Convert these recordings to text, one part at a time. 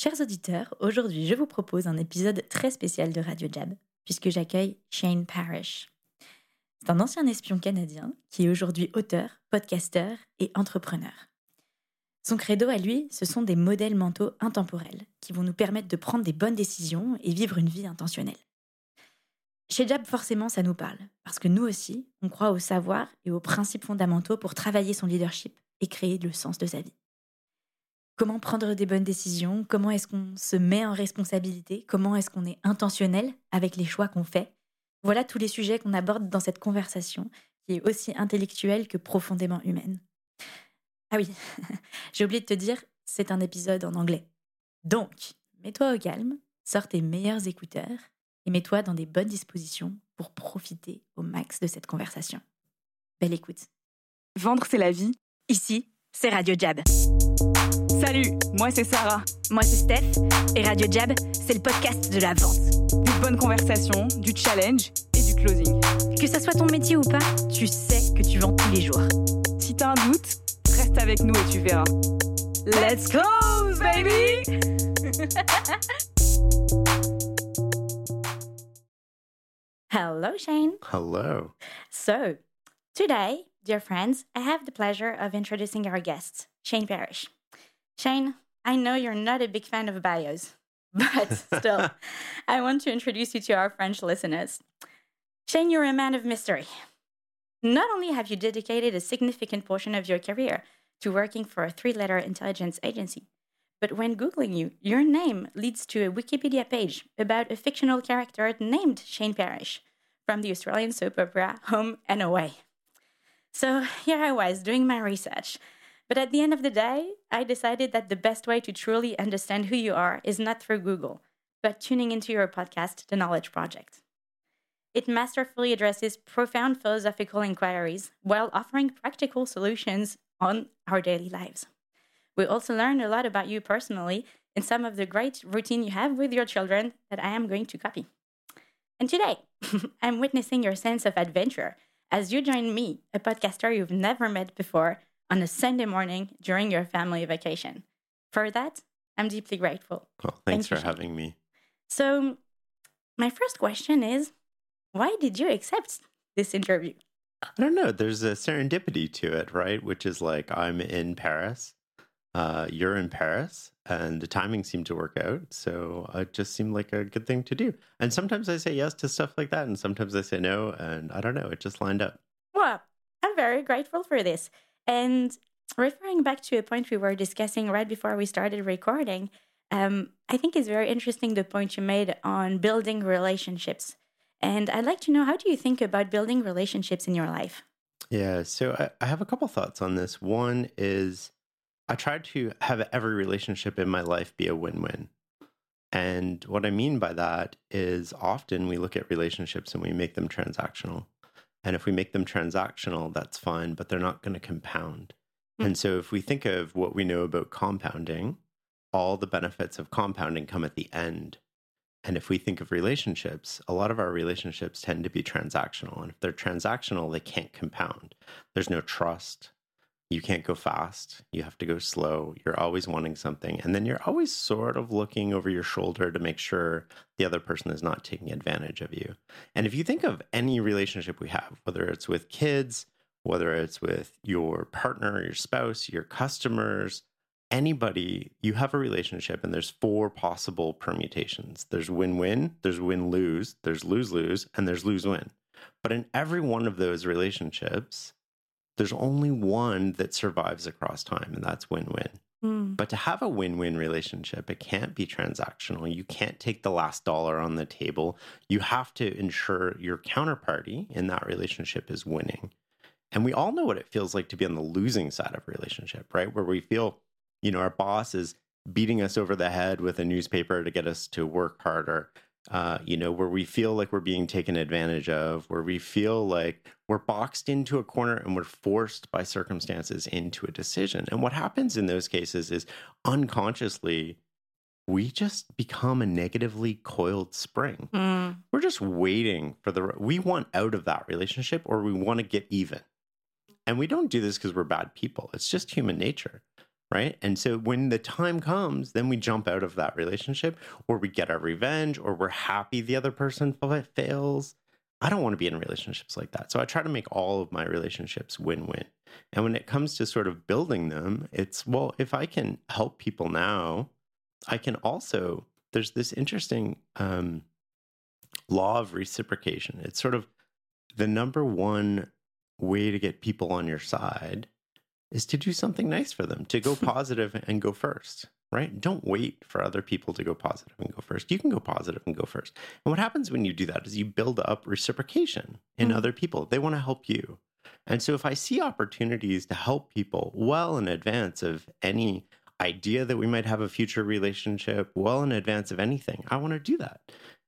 Chers auditeurs, aujourd'hui je vous propose un épisode très spécial de Radio Jab, puisque j'accueille Shane Parrish. C'est un ancien espion canadien qui est aujourd'hui auteur, podcasteur et entrepreneur. Son credo à lui, ce sont des modèles mentaux intemporels qui vont nous permettre de prendre des bonnes décisions et vivre une vie intentionnelle. Chez Jab, forcément, ça nous parle, parce que nous aussi, on croit au savoir et aux principes fondamentaux pour travailler son leadership et créer le sens de sa vie. Comment prendre des bonnes décisions? Comment est-ce qu'on se met en responsabilité? Comment est-ce qu'on est intentionnel avec les choix qu'on fait? Voilà tous les sujets qu'on aborde dans cette conversation qui est aussi intellectuelle que profondément humaine. Ah oui, j'ai oublié de te dire, c'est un épisode en anglais. Donc, mets-toi au calme, sors tes meilleurs écouteurs et mets-toi dans des bonnes dispositions pour profiter au max de cette conversation. Belle écoute. Vendre, c'est la vie. Ici, c'est Radio Jab. Salut, moi c'est Sarah. Moi, c'est Steph. Et Radio Jab, c'est le podcast de la vente. Des bonnes conversations, du challenge et du closing. Que ça soit ton métier ou pas, tu sais que tu vends tous les jours. Si t'as un doute, reste avec nous et tu verras. Let's close, baby! Hello, Shane. Hello. So, today, dear friends, I have the pleasure of introducing our guest, Shane Parrish. Shane, I know you're not a big fan of bios, but still, I want to introduce you to our French listeners. Shane, you're a man of mystery. Not only have you dedicated a significant portion of your career to working for a three letter intelligence agency, but when Googling you, your name leads to a Wikipedia page about a fictional character named Shane Parrish from the Australian soap opera Home and Away. So here I was doing my research. But at the end of the day, I decided that the best way to truly understand who you are is not through Google, but tuning into your podcast, The Knowledge Project. It masterfully addresses profound philosophical inquiries while offering practical solutions on our daily lives. We also learned a lot about you personally and some of the great routine you have with your children that I am going to copy. And today, I'm witnessing your sense of adventure as you join me, a podcaster you've never met before, on a Sunday morning during your family vacation. For that, I'm deeply grateful. Well, thanks Thank for Shane. having me. So, my first question is why did you accept this interview? I don't know. There's a serendipity to it, right? Which is like I'm in Paris, uh, you're in Paris, and the timing seemed to work out. So it just seemed like a good thing to do. And sometimes I say yes to stuff like that, and sometimes I say no. And I don't know. It just lined up. Well, I'm very grateful for this. And referring back to a point we were discussing right before we started recording, um, I think it's very interesting the point you made on building relationships. And I'd like to know how do you think about building relationships in your life? Yeah. So I, I have a couple thoughts on this. One is I try to have every relationship in my life be a win win. And what I mean by that is often we look at relationships and we make them transactional. And if we make them transactional, that's fine, but they're not going to compound. Mm. And so if we think of what we know about compounding, all the benefits of compounding come at the end. And if we think of relationships, a lot of our relationships tend to be transactional. And if they're transactional, they can't compound. There's no trust. You can't go fast. You have to go slow. You're always wanting something. And then you're always sort of looking over your shoulder to make sure the other person is not taking advantage of you. And if you think of any relationship we have, whether it's with kids, whether it's with your partner, your spouse, your customers, anybody, you have a relationship and there's four possible permutations. There's win-win, there's win-lose, there's lose-lose, and there's lose-win. But in every one of those relationships, there's only one that survives across time, and that's win-win. Hmm. But to have a win win relationship, it can't be transactional. You can't take the last dollar on the table. You have to ensure your counterparty in that relationship is winning. And we all know what it feels like to be on the losing side of a relationship, right? Where we feel, you know, our boss is beating us over the head with a newspaper to get us to work harder. Uh, you know, where we feel like we're being taken advantage of, where we feel like we're boxed into a corner and we're forced by circumstances into a decision. And what happens in those cases is unconsciously, we just become a negatively coiled spring. Hmm. We're just waiting for the, we want out of that relationship or we want to get even. And we don't do this because we're bad people. It's just human nature. Right? And so when the time comes, then we jump out of that relationship or we get our revenge or we're happy the other person fails. I don't want to be in relationships like that. So I try to make all of my relationships win win. And when it comes to sort of building them, it's well, if I can help people now, I can also, there's this interesting um, law of reciprocation. It's sort of the number one way to get people on your side is to do something nice for them, to go positive and go first, right? Don't wait for other people to go positive and go first. You can go positive and go first. And what happens when you do that is you build up reciprocation in mm-hmm. other people. They want to help you. And so if I see opportunities to help people well in advance of any idea that we might have a future relationship, well in advance of anything, I want to do that.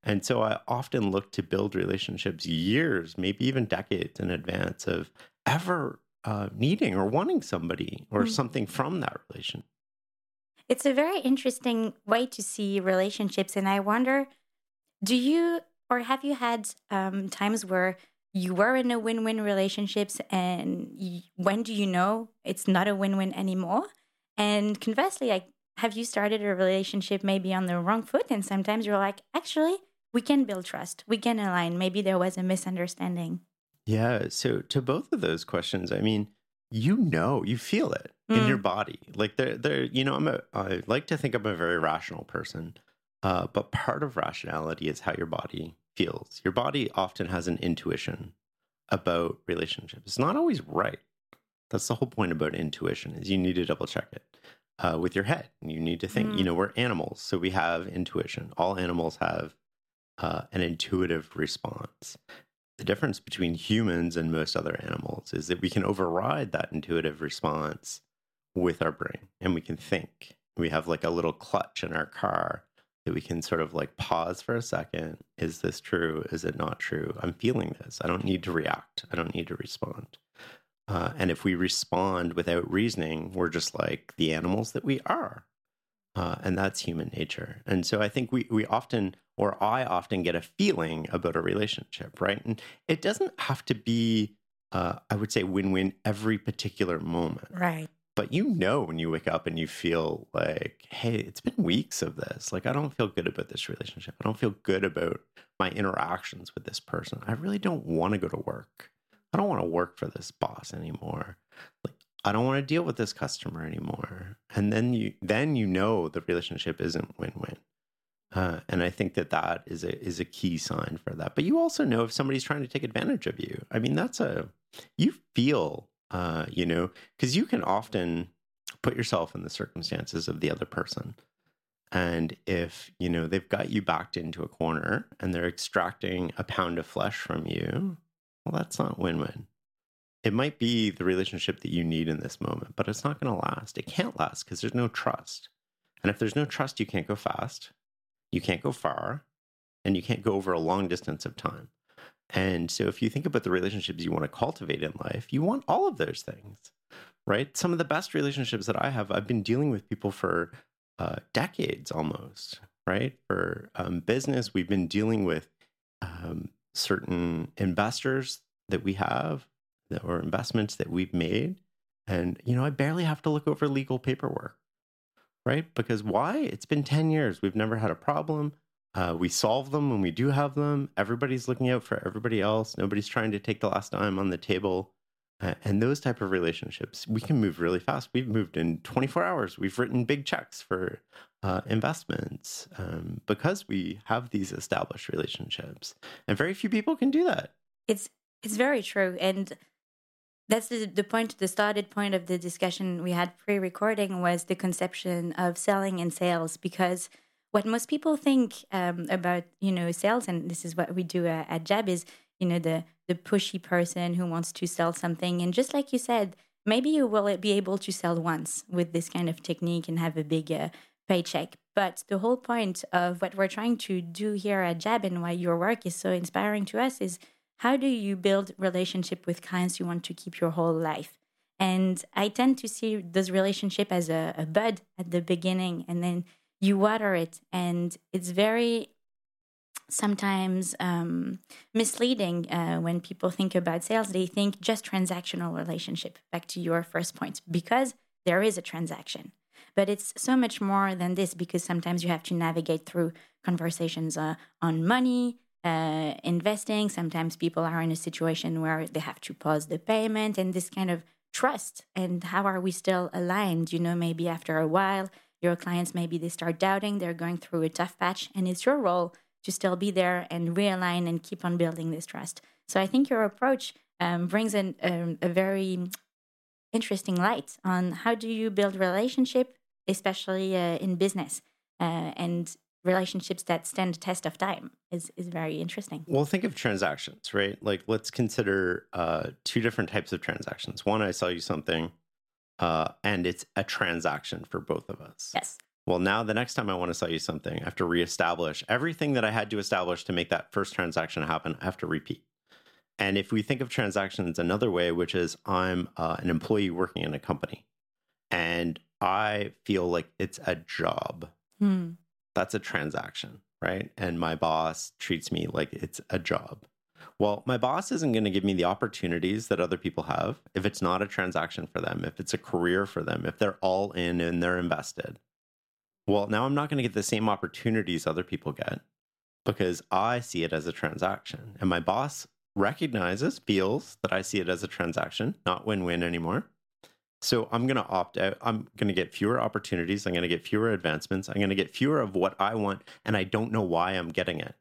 And so I often look to build relationships years, maybe even decades in advance of ever uh, needing or wanting somebody or mm-hmm. something from that relation. It's a very interesting way to see relationships. And I wonder do you or have you had um, times where you were in a win win relationships and you, when do you know it's not a win win anymore? And conversely, like, have you started a relationship maybe on the wrong foot? And sometimes you're like, actually, we can build trust, we can align. Maybe there was a misunderstanding. Yeah. So to both of those questions, I mean, you know, you feel it mm. in your mm. body. Like they're, they're, you know, I'm a, I like to think I'm a very rational person. Uh, but part of rationality is how your body feels. Your body often has an intuition about relationships. It's not always right. That's the whole point about intuition is you need to double check it uh, with your head. You need to think. Mm. You know, we're animals, so we have intuition. All animals have uh, an intuitive response. The difference between humans and most other animals is that we can override that intuitive response with our brain and we can think. We have like a little clutch in our car that we can sort of like pause for a second. Is this true? Is it not true? I'm feeling this. I don't need to react. I don't need to respond. Uh, and if we respond without reasoning, we're just like the animals that we are. Uh, and that's human nature. And so I think we, we often, or I often get a feeling about a relationship, right? And it doesn't have to be, uh, I would say, win win every particular moment. Right. But you know when you wake up and you feel like, hey, it's been weeks of this. Like, I don't feel good about this relationship. I don't feel good about my interactions with this person. I really don't want to go to work. I don't want to work for this boss anymore. Like, I don't want to deal with this customer anymore. And then you then you know the relationship isn't win-win. Uh, and I think that that is a is a key sign for that. But you also know if somebody's trying to take advantage of you. I mean, that's a you feel, uh, you know, because you can often put yourself in the circumstances of the other person. And if you know they've got you backed into a corner and they're extracting a pound of flesh from you, well, that's not win-win it might be the relationship that you need in this moment, but it's not going to last. It can't last because there's no trust. And if there's no trust, you can't go fast, you can't go far, and you can't go over a long distance of time. And so, if you think about the relationships you want to cultivate in life, you want all of those things, right? Some of the best relationships that I have, I've been dealing with people for uh, decades almost, right? For um, business, we've been dealing with um, certain investors that we have or investments that we've made. And, you know, I barely have to look over legal paperwork, right? Because why? It's been 10 years. We've never had a problem. Uh, we solve them when we do have them. Everybody's looking out for everybody else. Nobody's trying to take the last dime on the table. Uh, and those type of relationships, we can move really fast. We've moved in 24 hours. We've written big checks for uh, investments um, because we have these established relationships, and very few people can do that. It's it's very true, and that's the, the point the started point of the discussion we had pre-recording was the conception of selling and sales because what most people think um, about you know sales and this is what we do uh, at jab is you know the the pushy person who wants to sell something. And just like you said maybe you will be able to sell once with this kind of technique and have a big uh, paycheck. But the whole point of what we're trying to do here at jab and why your work is so inspiring to us is how do you build relationship with clients you want to keep your whole life and i tend to see this relationship as a, a bud at the beginning and then you water it and it's very sometimes um, misleading uh, when people think about sales they think just transactional relationship back to your first point because there is a transaction. But it's so much more than this because sometimes you have to navigate through conversations uh, on money, uh, investing. Sometimes people are in a situation where they have to pause the payment and this kind of trust. And how are we still aligned? You know, maybe after a while, your clients maybe they start doubting, they're going through a tough patch, and it's your role to still be there and realign and keep on building this trust. So I think your approach um, brings in um, a very interesting light on how do you build relationship, especially uh, in business, uh, and relationships that stand the test of time is is very interesting. Well, think of transactions, right? Like let's consider uh, two different types of transactions. One, I sell you something, uh, and it's a transaction for both of us. Yes. Well, now the next time I want to sell you something, I have to reestablish everything that I had to establish to make that first transaction happen. I have to repeat. And if we think of transactions another way, which is I'm uh, an employee working in a company and I feel like it's a job, Hmm. That's a transaction, right? And my boss treats me like it's a job. Well, my boss isn't going to give me the opportunities that other people have if it's not a transaction for them, if it's a career for them, if they're all in and they're invested. Well, now I'm not going to get the same opportunities other people get because I see it as a transaction. And my boss recognizes, feels that I see it as a transaction, not win win anymore. So I'm going to opt out. I'm going to get fewer opportunities. I'm going to get fewer advancements. I'm going to get fewer of what I want. And I don't know why I'm getting it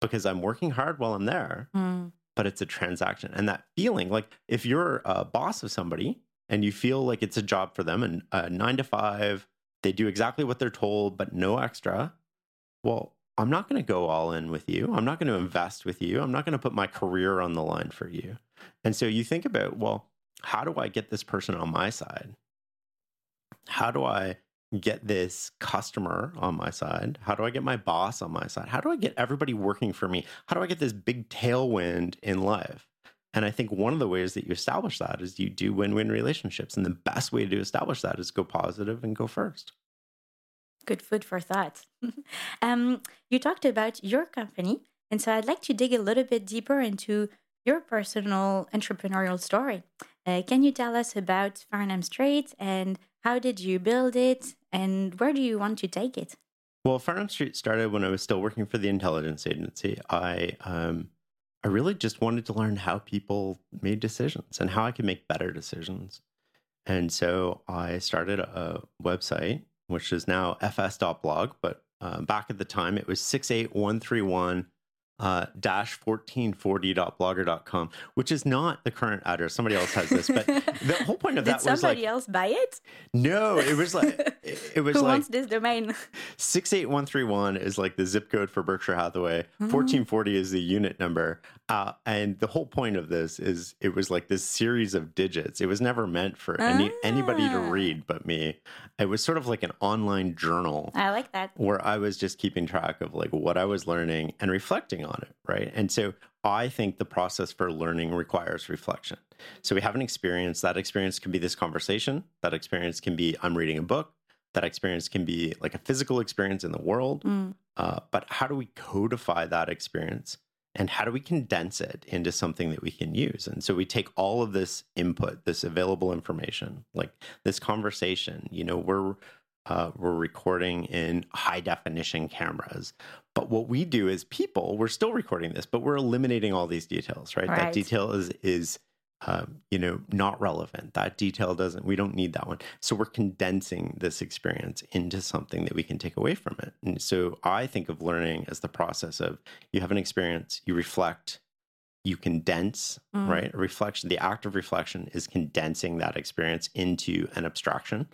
because I'm working hard while I'm there, Hmm. but it's a transaction. And that feeling, like if you're a boss of somebody and you feel like it's a job for them and uh, nine to five, they do exactly what they're told, but no extra. Well, I'm not going to go all in with you. I'm not going to invest with you. I'm not going to put my career on the line for you. And so you think about, well, how do I get this person on my side? How do I get this customer on my side? How do I get my boss on my side? How do I get everybody working for me? How do I get this big tailwind in life? And I think one of the ways that you establish that is you do win win relationships. And the best way to establish that is go positive and go first. Good food for thought. um, you talked about your company, and so I'd like to dig a little bit deeper into your personal entrepreneurial story. Uh, can you tell us about Farnam Street and how did you build it and where do you want to take it? Well, Farnam Street started when I was still working for the intelligence agency. I um, I really just wanted to learn how people made decisions and how I could make better decisions. And so I started a website, which is now fs.blog, but uh, back at the time it was 68131 uh, dash 1440.blogger.com, which is not the current address. Somebody else has this, but the whole point of that was like somebody else buy it? no, it was like, it, it was Who like, wants this domain? 68131 is like the zip code for Berkshire Hathaway. 1440 is the unit number. Uh, and the whole point of this is it was like this series of digits. It was never meant for any anybody to Ah. read but me. It was sort of like an online journal I like that. where I was just keeping track of like what I was learning and reflecting on it, right? And so I think the process for learning requires reflection. So we have an experience. That experience can be this conversation. That experience can be I'm reading a book. That experience can be like a physical experience in the world. Mm. Uh, but how do we codify that experience? And how do we condense it into something that we can use? And so we take all of this input, this available information, like this conversation. You know, we're uh, we're recording in high definition cameras, but what we do as people, we're still recording this, but we're eliminating all these details, right? That detail is is um, you know not relevant. That detail doesn't. We don't need that one. So we're condensing this experience into something that we can take away from it. And so I think of learning as the process of you have an experience, you reflect, you condense, Mm. right? A reflection, the act of reflection is condensing that experience into an abstraction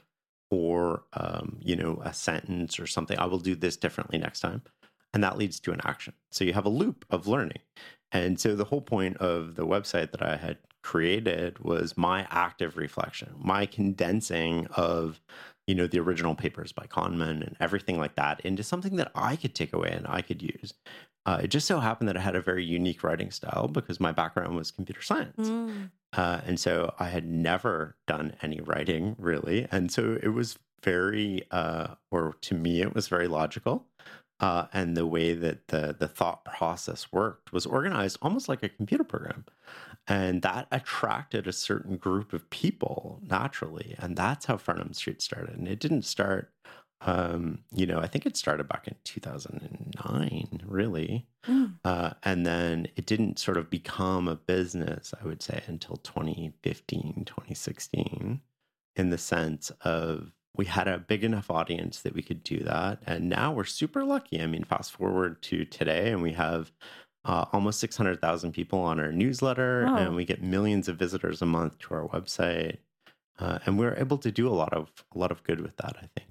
or, um, you know, a sentence or something. I will do this differently next time. And that leads to an action. So you have a loop of learning. And so the whole point of the website that I had created was my active reflection, my condensing of, you know, the original papers by Kahneman and everything like that into something that I could take away and I could use. Uh, it just so happened that I had a very unique writing style because my background was computer science. Mm. Uh, and so I had never done any writing really. And so it was very, uh, or to me, it was very logical. uh, and the way that the the thought process worked was organized almost like a computer program, and that attracted a certain group of people naturally, and that's how Farnam Street started. And it didn't start, um, you know, I think it started back in two thousand and nine, really, Mm. uh, and then it didn't sort of become a business. I would say until 2015, 2016, in the sense of we had a big enough audience that we could do that. And now we're super lucky. I mean, fast forward to today, and we have uh, almost 600,000 people on our newsletter, Wow. and we get millions of visitors a month to our website. Uh, and we're able to do a lot of a lot of good with that. I think.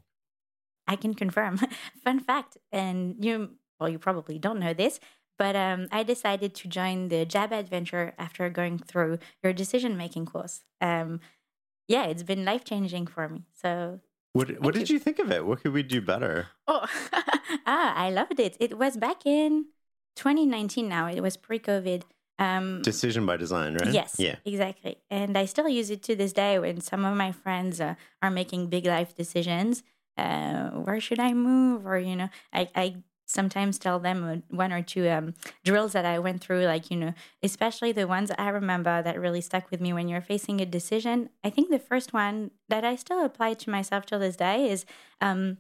I can confirm. Fun fact, and you well, you probably don't know this, but um, I decided to join the Jab Adventure after going through your decision making course. Um, yeah, it's been life changing for me. So, What What did you. you think of it? What could we do better? oh, ah, I loved it. It was back in 2019. Now it was pre COVID. Um, Decision by design, right? Yes, Yeah. exactly. And I still use it to this day when some of my friends uh, are making big life decisions. Uh, where should I move? Or, you know, I, I sometimes tell them one or two um, drills that I went through, like, you know, especially the ones I remember that really stuck with me when you're facing a decision. I think the first one that I still apply to myself till this day is, um,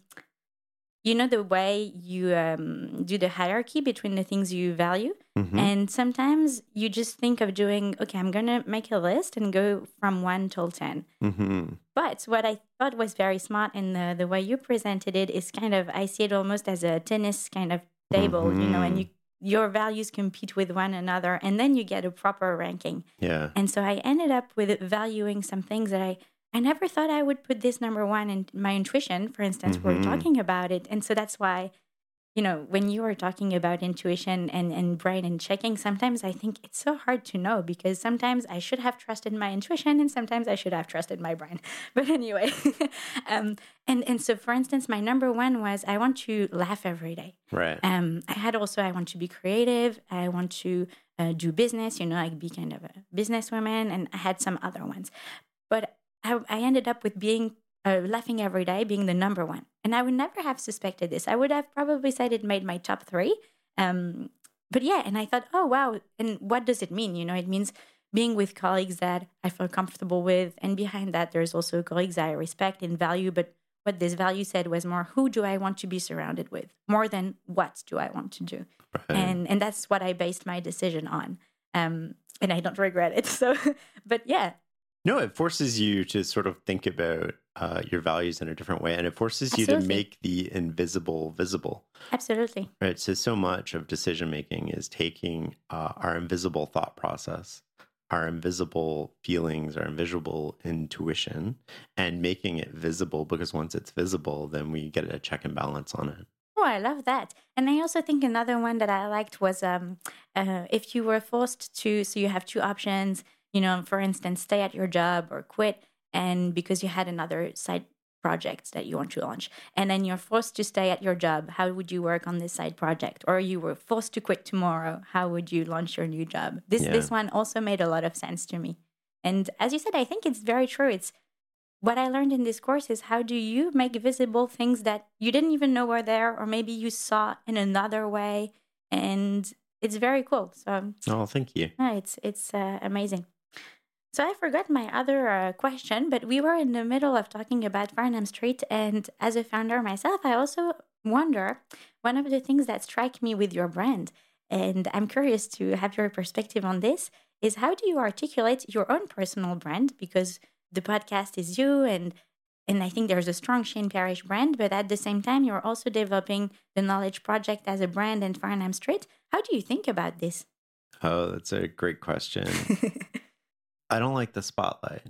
you know, the way you um, do the hierarchy between the things you value. Mhm. And sometimes you just think of doing, okay, I'm going to make a list and go from one till 10. Mhm. But what I thought was very smart in the, the way you presented it is kind of, I see it almost as a tennis kind of table, you know, and Mhm. you, your values compete with one another and then you get a proper ranking. Yeah. And so I ended up with valuing some things that I, I never thought I would put this number one in my intuition, for instance, Mhm. we're talking about it. And so that's why, you know, when you are talking about intuition and, and brain and checking, sometimes I think it's so hard to know because sometimes I should have trusted my intuition and sometimes I should have trusted my brain. But anyway, um, and, and so for instance, my number one was I want to laugh every day. Right. Um, I had also I want to be creative. I want to uh, do business. You know, like be kind of a businesswoman, and I had some other ones. But I, I ended up with being uh, laughing every day, being the number one, and I would never have suspected this. I would have probably said it made my top three. Um, but yeah, and I thought, oh wow, and what does it mean? You know, it means being with colleagues that I feel comfortable with, and behind that, there's also colleagues I respect and value, but what this value said was more who do I want to be surrounded with more than what do I want to do right. and and that's what I based my decision on um and I don't regret it so but yeah No, it forces you to sort of think about uh, your values in a different way, and it forces you to make the invisible visible. absolutely Right. So, so much of decision making is taking uh, our invisible thought process, our invisible feelings, our invisible intuition, and making it visible. Because once it's visible, then we get a check and balance on it. oh I love that and I also think another one that I liked was um uh, if you were forced to so you have two options you know for instance stay at your job or quit and because you had another side project that you want to launch and then you're forced to stay at your job how would you work on this side project or you were forced to quit tomorrow how would you launch your new job this Yeah. this one also made a lot of sense to me and as you said i think it's very true it's what i learned in this course is how do you make visible things that you didn't even know were there or maybe you saw in another way and it's very cool so Oh, thank you. yeah, it's it's uh, amazing. So I forgot my other uh, question, but we were in the middle of talking about Farnam Street, and as a founder myself, I also wonder one of the things that strike me with your brand, and I'm curious to have your perspective on this, is how do you articulate your own personal brand? Because the podcast is you, and and I think there's a strong Shane Parrish brand, but at the same time, you're also developing the Knowledge Project as a brand in Farnham Street. How do you think about this? Oh, that's a great question. I don't like the spotlight,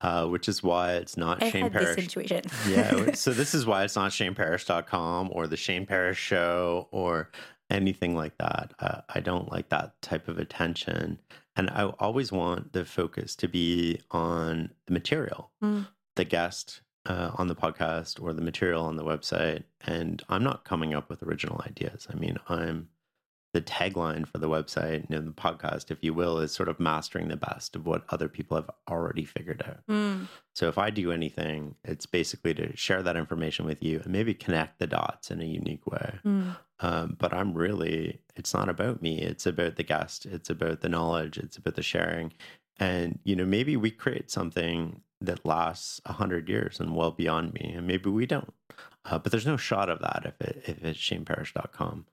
uh, which is why it's not I Shane had this Parrish. intuition. yeah. So this is why it's not ShaneParrish.com or the Shane Parrish Show or anything like that. Uh, I don't like that type of attention, and I always want the focus to be on the material, Mm. the guest uh, on the podcast or the material on the website. And I'm not coming up with original ideas. I mean, I'm the tagline for the website and the podcast, if you will, is sort of mastering the best of what other people have already figured out. Mm. So if I do anything, it's basically to share that information with you and maybe connect the dots in a unique way. Mm. Um, but I'm really, it's not about me. It's about the guest. It's about the knowledge. It's about the sharing. And, you know, maybe we create something that lasts a hundred years and well beyond me, and maybe we don't. Uh, but there's no shot of that if it if it's shaneparrish.com.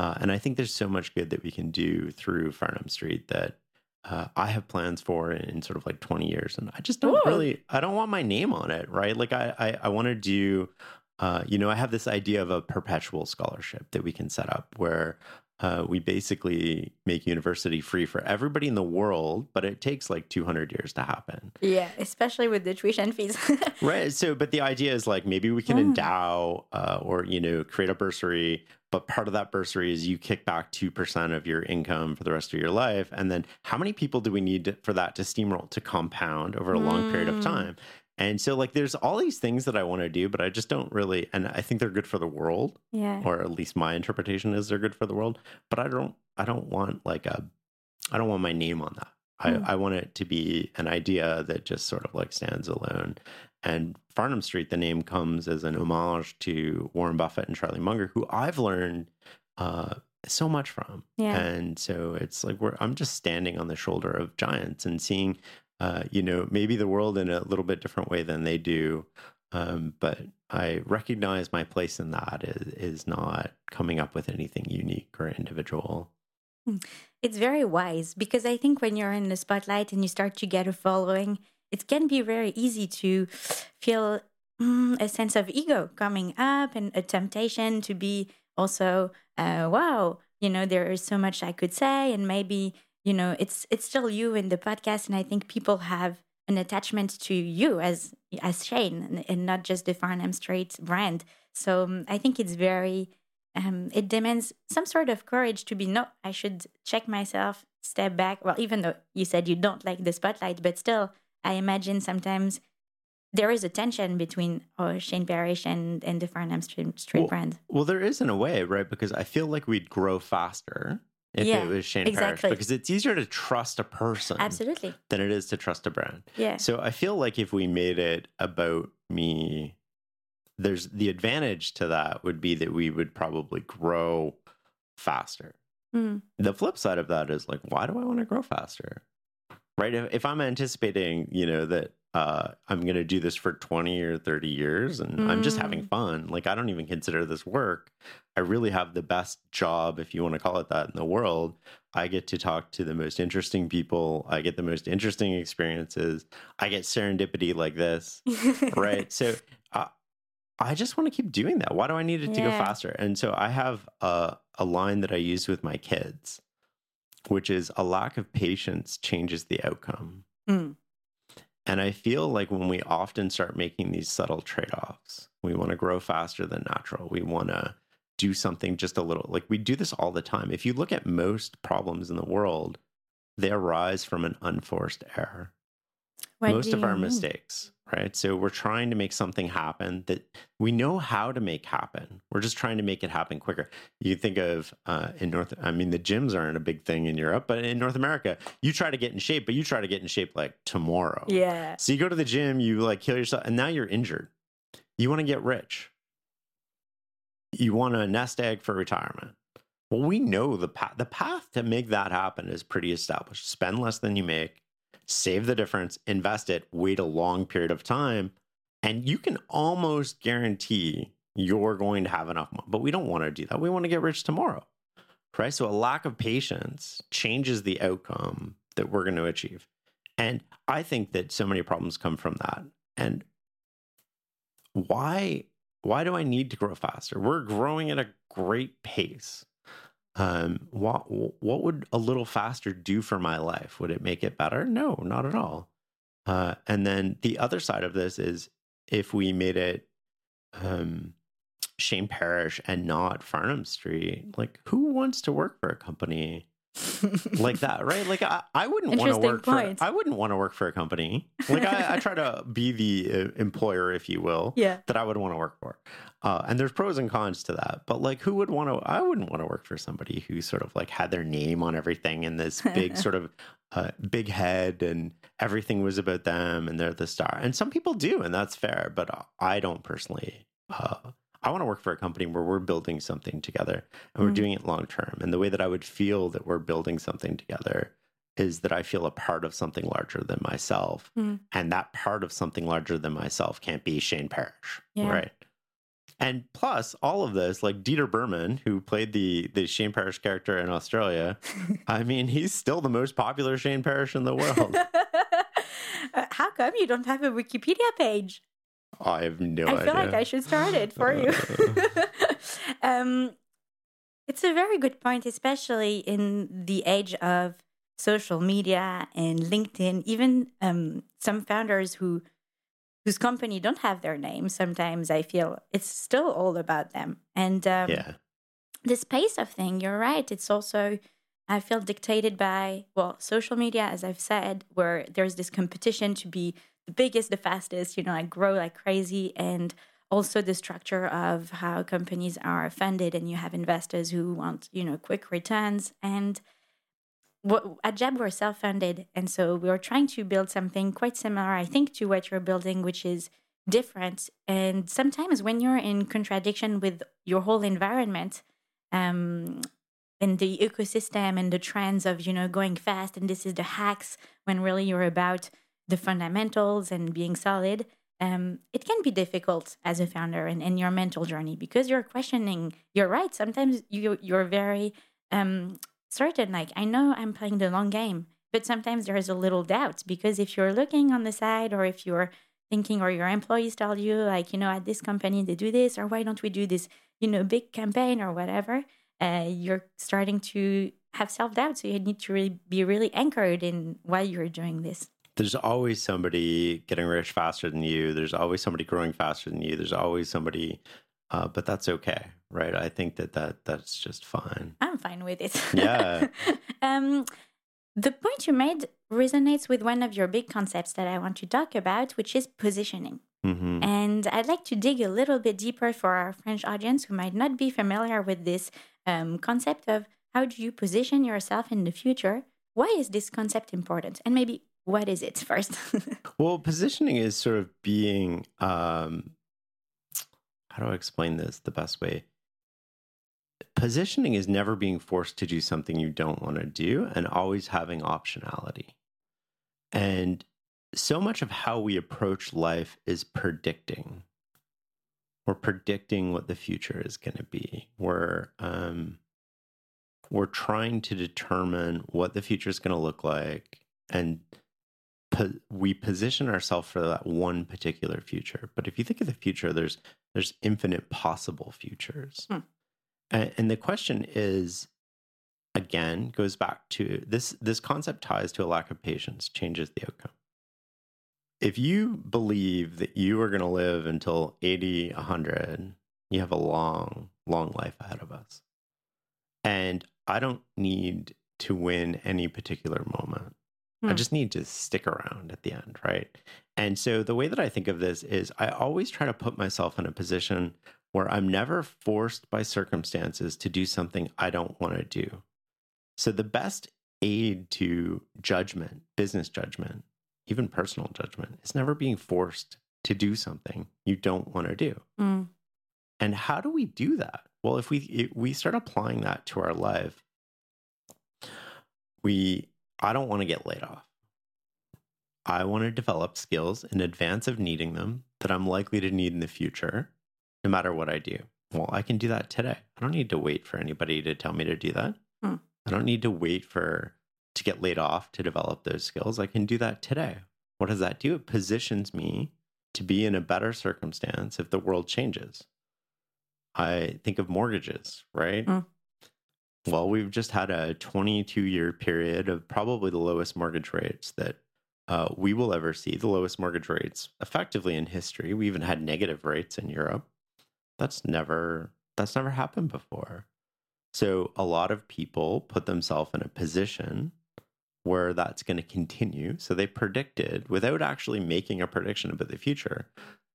Uh, and I think there's so much good that we can do through Farnam Street that uh, I have plans for in, sort of like 20 years. And I just don't Ooh. really, I don't want my name on it, right? Like I, I, I want to do, uh, you know, I have this idea of a perpetual scholarship that we can set up where uh, we basically make university free for everybody in the world, but it takes like 200 years to happen. Yeah, especially with the tuition fees. right. So, but the idea is like maybe we can Mm. endow uh, or, you know, create a bursary, but part of that bursary is you kick back 2% of your income for the rest of your life. And then how many people do we need for that to steamroll, to compound over a long period of Mm. time? And so, like, there's all these things that I want to do, but I just don't really, and I think they're good for the world yeah. or at least my interpretation is they're good for the world but i don't i don't want like a i don't want my name on that Hmm. I, I want it to be an idea that just sort of like stands alone and farnam street the name comes as an homage to warren buffett and charlie munger who i've learned uh, so much from Yeah. and so it's like we're i'm just standing on the shoulder of giants and seeing uh, you know maybe the world in a little bit different way than they do um, but I recognize my place in that is, is not coming up with anything unique or individual. It's very wise because I think when you're in the spotlight and you start to get a following, it can be very easy to feel mm, a sense of ego coming up and a temptation to be also, uh, wow, you know, there is so much I could say, and maybe you know, it's it's still you in the podcast, and I think people have an attachment to you as as Shane and, not just the Farnam Street brand. So um, I think it's very um, it demands some sort of courage to be no i should check myself step back well even though you said you don't like the spotlight but still i imagine sometimes there is a tension between oh, shane parrish and, and the farnam street, street Well, brand Well, there is in a way, right? Because I feel like we'd grow faster if Yeah, it was Shane exactly. Parrish because it's easier to trust a person absolutely than it is to trust a brand. yeah So I feel like if we made it about me, there's the advantage to that would be that we would probably grow faster. Mm. The flip side of that is like, why do I want to grow faster? Right? If, if I'm anticipating, you know, that uh, I'm going to do this for 20 or 30 years and I'm just having fun, like, I don't even consider this work. I really have the best job, if you want to call it that, in the world. I get to talk to the most interesting people. I get the most interesting experiences. I get serendipity like this right so uh, i just want to keep doing that why do i need it to go faster and so i have a, a line that i use with my kids which is a lack of patience changes the outcome. Mm. and i feel like when we often start making these subtle trade-offs we want to grow faster than natural. We want to do something just a little like we do this all the time. If you look at most problems in the world they arise from an unforced error Most of our mistakes, right? So we're trying to make something happen that we know how to make happen. We're just trying to make it happen quicker. You think of uh, in North, I mean, the gyms aren't a big thing in Europe, but in North America, you try to get in shape, but you try to get in shape like tomorrow. yeah So you go to the gym, you like kill yourself, and now you're injured. You want to get rich. You want a nest egg for retirement. Well, we know the path. The path to make that happen is pretty established. Spend less than you make, save the difference, invest it, wait a long period of time, and you can almost guarantee you're going to have enough money. But we don't want to do that. We want to get rich tomorrow, right? So a lack of patience changes the outcome that we're going to achieve. And I think that so many problems come from that. And why why do I need to grow faster? We're growing at a great pace. Um, what what would a little faster do for my life? Would it make it better? No, not at all. Uh, and then the other side of this is if we made it um, Shane Parrish and not Farnam Street, like who wants to work for a company like that, right? Like I, I wouldn't want to work point. for I wouldn't want to work for a company. Like I, I try to be the uh, employer, if you will, yeah. that I would want to work for. Uh, and there's pros and cons to that. But like, who would want to? I wouldn't want to work for somebody who sort of like had their name on everything and this big sort of uh, big head and everything was about them and they're the star. And some people do, and that's fair. But I don't personally. Uh, I want to work for a company where we're building something together and we're Mm. doing it long term. And the way that I would feel that we're building something together is that I feel a part of something larger than myself. Mm. And that part of something larger than myself can't be Shane Parrish. Yeah. Right. And plus all of this, like Dieter Brummer, who played the the Shane Parrish character in Australia, I mean, he's still the most popular Shane Parrish in the world. Uh, How come you don't have a Wikipedia page? I have no I idea. feel like I should start it for you. um, it's a very good point, especially in the age of social media and LinkedIn. Even um, some founders who whose company don't have their name, sometimes I feel it's still all about them. And um, yeah. this pace of thing, you're right. It's also, I feel, dictated by, well, social media, as I've said, where there's this competition to be the biggest, the fastest, you know, like grow like crazy. And also the structure of how companies are funded and you have investors who want, you know, quick returns. And what, at Jab, we're self funded. And so we're trying to build something quite similar, I think, to what you're building, which is different. And sometimes when you're in contradiction with your whole environment, um, in the ecosystem and the trends of you know going fast and this is the hacks when really you're about the fundamentals and being solid um, it can be difficult as a founder and in your mental journey because you're questioning you're right sometimes you you're very um, certain like i know i'm playing the long game but sometimes there's a little doubt because if you're looking on the side or if you're thinking or your employees tell you like you know at this company they do this or why don't we do this you know big campaign or whatever uh, you're starting to have self doubt. So you need to really be really anchored in why you're doing this. There's always somebody getting rich faster than you. There's always somebody growing faster than you. There's always somebody, uh, but that's okay, right? I think that, that that's just fine. I'm fine with it. Yeah. um, the point you made resonates with one of your big concepts that I want to talk about, which is positioning. hmm And I'd like to dig a little bit deeper for our French audience who might not be familiar with this um, concept of how do you position yourself in the future? Why is this concept important? And maybe what is it first? Well, positioning is sort of being, um, how do I explain this the best way? Positioning is never being forced to do something you don't want to do and always having optionality. And so much of how we approach life is predicting. We're predicting what the future is going to be. We're um, we're trying to determine what the future is going to look like, and po- we position ourselves for that one particular future. But if you think of the future, there's there's infinite possible futures, Hmm. and, and the question is, again, goes back to this. This concept ties to a lack of patience, changes the outcome if you believe that you are going to live until 80, 100, you have a long, long life ahead of us. And I don't need to win any particular moment. I Hmm. just need to stick around at the end, right? And so the way that I think of this is I always try to put myself in a position where I'm never forced by circumstances to do something I don't want to do. So the best aid to judgment, business judgment, even personal judgment, is never being forced to do something you don't want to do. Mm. And how do we do that? Well, if we if we start applying that to our life, we I don't want to get laid off. I want to develop skills in advance of needing them that I'm likely to need in the future, no matter what I do. Well, I can do that today. I don't need to wait for anybody to tell me to do that. Hmm. I don't need to wait for to get laid off to develop those skills. I can do that today. What does that do? It positions me to be in a better circumstance if the world changes. I think of mortgages, right? Mm. Well, we've just had a 22 year period of probably the lowest mortgage rates that uh, we will ever see, the lowest mortgage rates effectively in history. We even had negative rates in Europe. That's never that's never happened before. So a lot of people put themselves in a position where that's going to continue. So they predicted without actually making a prediction about the future.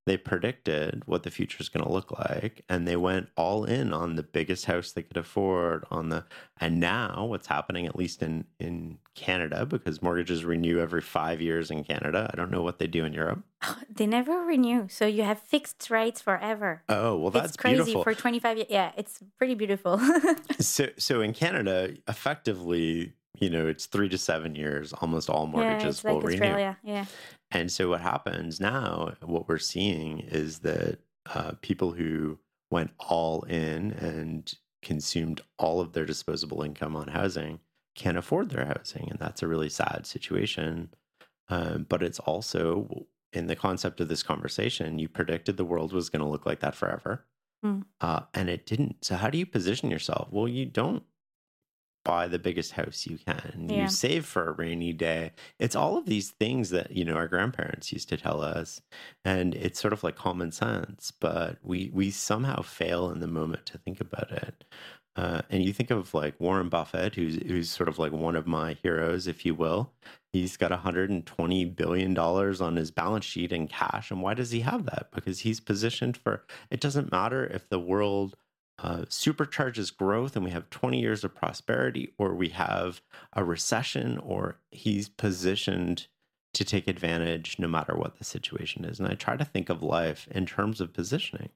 They predicted what the future is going to look like and they went all in on the biggest house they could afford on the and now what's happening at least in in Canada because mortgages renew every 5 years in Canada. I don't know what they do in Europe. Oh, they never renew. So you have fixed rates forever. Oh, well that's it's crazy beautiful. for 25 years. Yeah, it's pretty beautiful. so so in Canada effectively you know, it's three to seven years. Almost all yeah, mortgages like will renew. Australia. Yeah. And so what happens now, what we're seeing is that uh, people who went all in and consumed all of their disposable income on housing can't afford their housing. And that's a really sad situation. Um, but it's also in the concept of this conversation, you predicted the world was going to look like that forever. Hmm. Uh, and it didn't. So, how do you position yourself? Well, you don't buy the biggest house you can. Yeah. You save for a rainy day. It's all of these things that, you know, our grandparents used to tell us. And it's sort of like common sense, but we we somehow fail in the moment to think about it. Uh, and you think of like Warren Buffett, who's who's sort of like one of my heroes, if you will. He's got 120 billion dollars on his balance sheet in cash, and why does he have that? Because he's positioned for. It doesn't matter if the world uh, supercharges growth and we have 20 years of prosperity, or we have a recession, or he's positioned to take advantage no matter what the situation is. And I try to think of life in terms of positioning,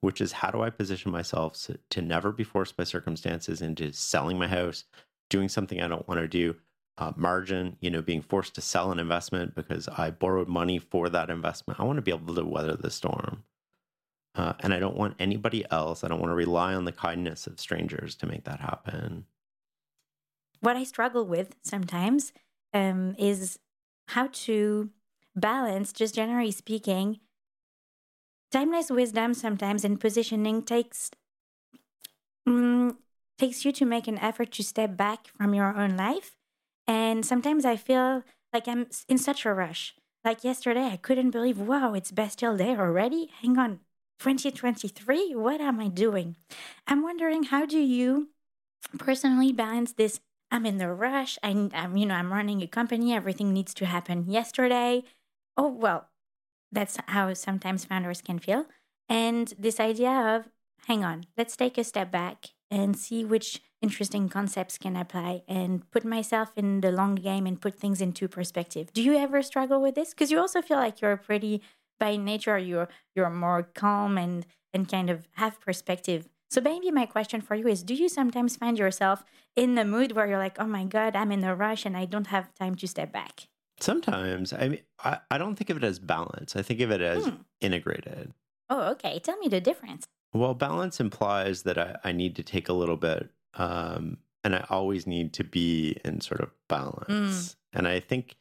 which is how do I position myself to never be forced by circumstances into selling my house, doing something I don't want to do. Uh, margin, you know, being forced to sell an investment because I borrowed money for that investment. I want to be able to weather the storm. Uh, and I don't want anybody else, I don't want to rely on the kindness of strangers to make that happen. What I struggle with sometimes um, is how to balance, just generally speaking, timeless wisdom sometimes and positioning takes mm, takes you to make an effort to step back from your own life. And sometimes i feel like i'm in such a rush. Like yesterday i couldn't believe wow it's bastille day already? Hang on 2023 what am i doing? I'm wondering how do you personally balance this i'm in the rush I, i'm you know i'm running a company everything needs to happen yesterday. Oh well that's how sometimes founders can feel. And this idea of hang on let's take a step back and see which interesting concepts can apply and put myself in the long game and put things into perspective. Do you ever struggle with this? Because you also feel like you're pretty by nature you're you're more calm and and kind of have perspective so maybe my question for you is do you sometimes find yourself in the mood where you're like oh my god i'm in a rush and i don't have time to step back Sometimes, I mean, I, I don't think of it as balance. I think of it as Hmm. integrated. oh okay tell me the difference Well, balance implies that I, I need to take a little bit, um, and I always need to be in sort of balance. And I think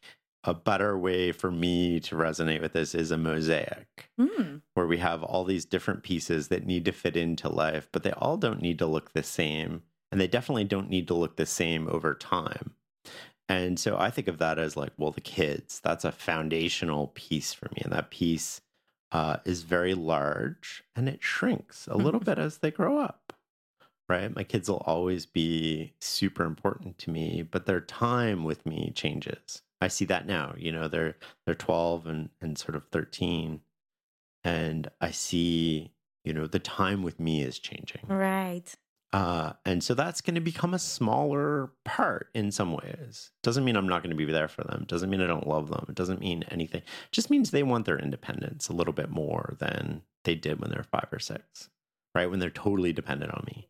a better way for me to resonate with this is a mosaic Hmm. where we have all these different pieces that need to fit into life, but they all don't need to look the same. And they definitely don't need to look the same over time. And so I think of that as like, well, the kids, that's a foundational piece for me. And that piece uh, is very large and it shrinks a little bit as they grow up. Right. My kids will always be super important to me, but their time with me changes. I see that now. You know, they're they're 12 and, and sort of 13. And I see, you know, the time with me is changing. right Uh, and so that's going to become a smaller part in some ways. Doesn't mean I'm not going to be there for them. Doesn't mean I don't love them. It doesn't mean anything. It just means they want their independence a little bit more than they did when they were five or six, right? When they're totally dependent on me.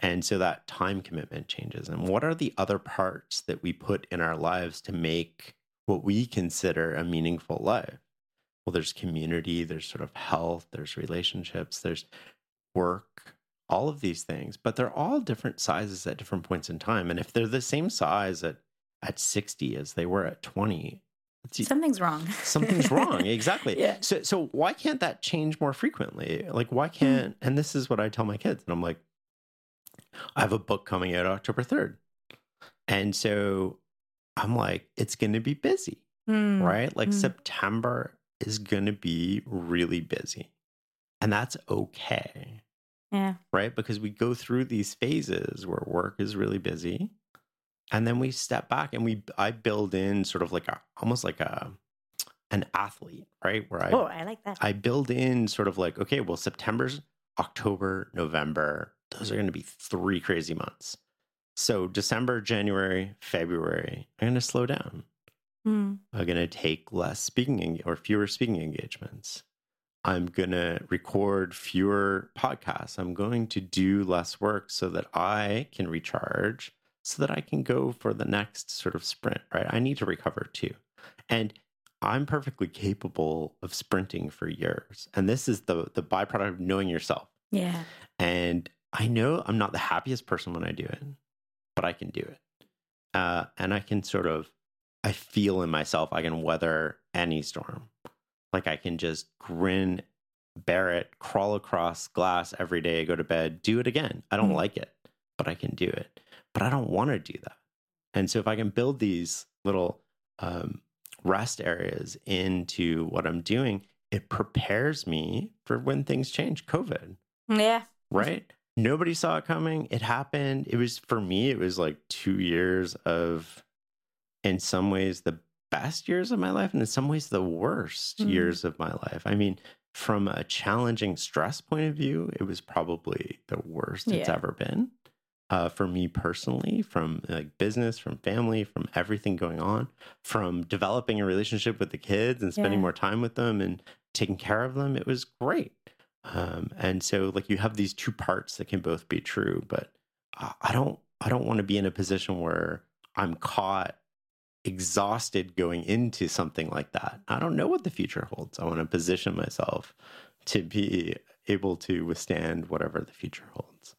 And so that time commitment changes. And what are the other parts that we put in our lives to make what we consider a meaningful life? Well, there's community, there's sort of health, there's relationships, there's work, all of these things, but they're all different sizes at different points in time. And if they're the same size at, at 60 as they were at 20, something's wrong something's wrong. Exactly. Yeah. So, so why can't that change more frequently? Like, why mm. can't, and this is what I tell my kids, and I'm like, I have a book coming out October 3rd. And so I'm like, it's going to be busy Hmm. right? Like Mm. September is going to be really busy. And that's okay. Yeah. right? Because we go through these phases where work is really busy, and then we step back and we I build in sort of like a almost like a an athlete, right? Where I oh, I like that. I build in sort of like, okay, well, September's October, November, those are going to be three crazy months. So December, January, February, I'm going to slow down. Mm. I'm going to take less speaking en- or fewer speaking engagements. I'm going to record fewer podcasts. I'm going to do less work so that I can recharge, so that I can go for the next sort of sprint, right? I need to recover too. And I'm perfectly capable of sprinting for years. And this is the the byproduct of knowing yourself. Yeah. And I know I'm not the happiest person when I do it, but I can do it. Uh, and I can sort of, I feel in myself, I can weather any storm. Like I can just grin, bear it, crawl across glass every day, go to bed, do it again. I don't Mhm. like it, but I can do it. But I don't want to do that. And so if I can build these little um, rest areas into what I'm doing, it prepares me for when things change. COVID, Yeah. right? Nobody saw it coming. It happened. It was for me, it was like two years of, in some ways, the best years of my life, and in some ways, the worst Mhm. years of my life. I mean, from a challenging stress point of view, it was probably the worst it's ever been. Uh, for me personally, from like business, from family, from everything going on, from developing a relationship with the kids and spending Yeah. more time with them and taking care of them, it was great. Um, and so like you have these two parts that can both be true, but I don't I don't want to be in a position where I'm caught exhausted going into something like that. I don't know what the future holds. I want to position myself to be able to withstand whatever the future holds.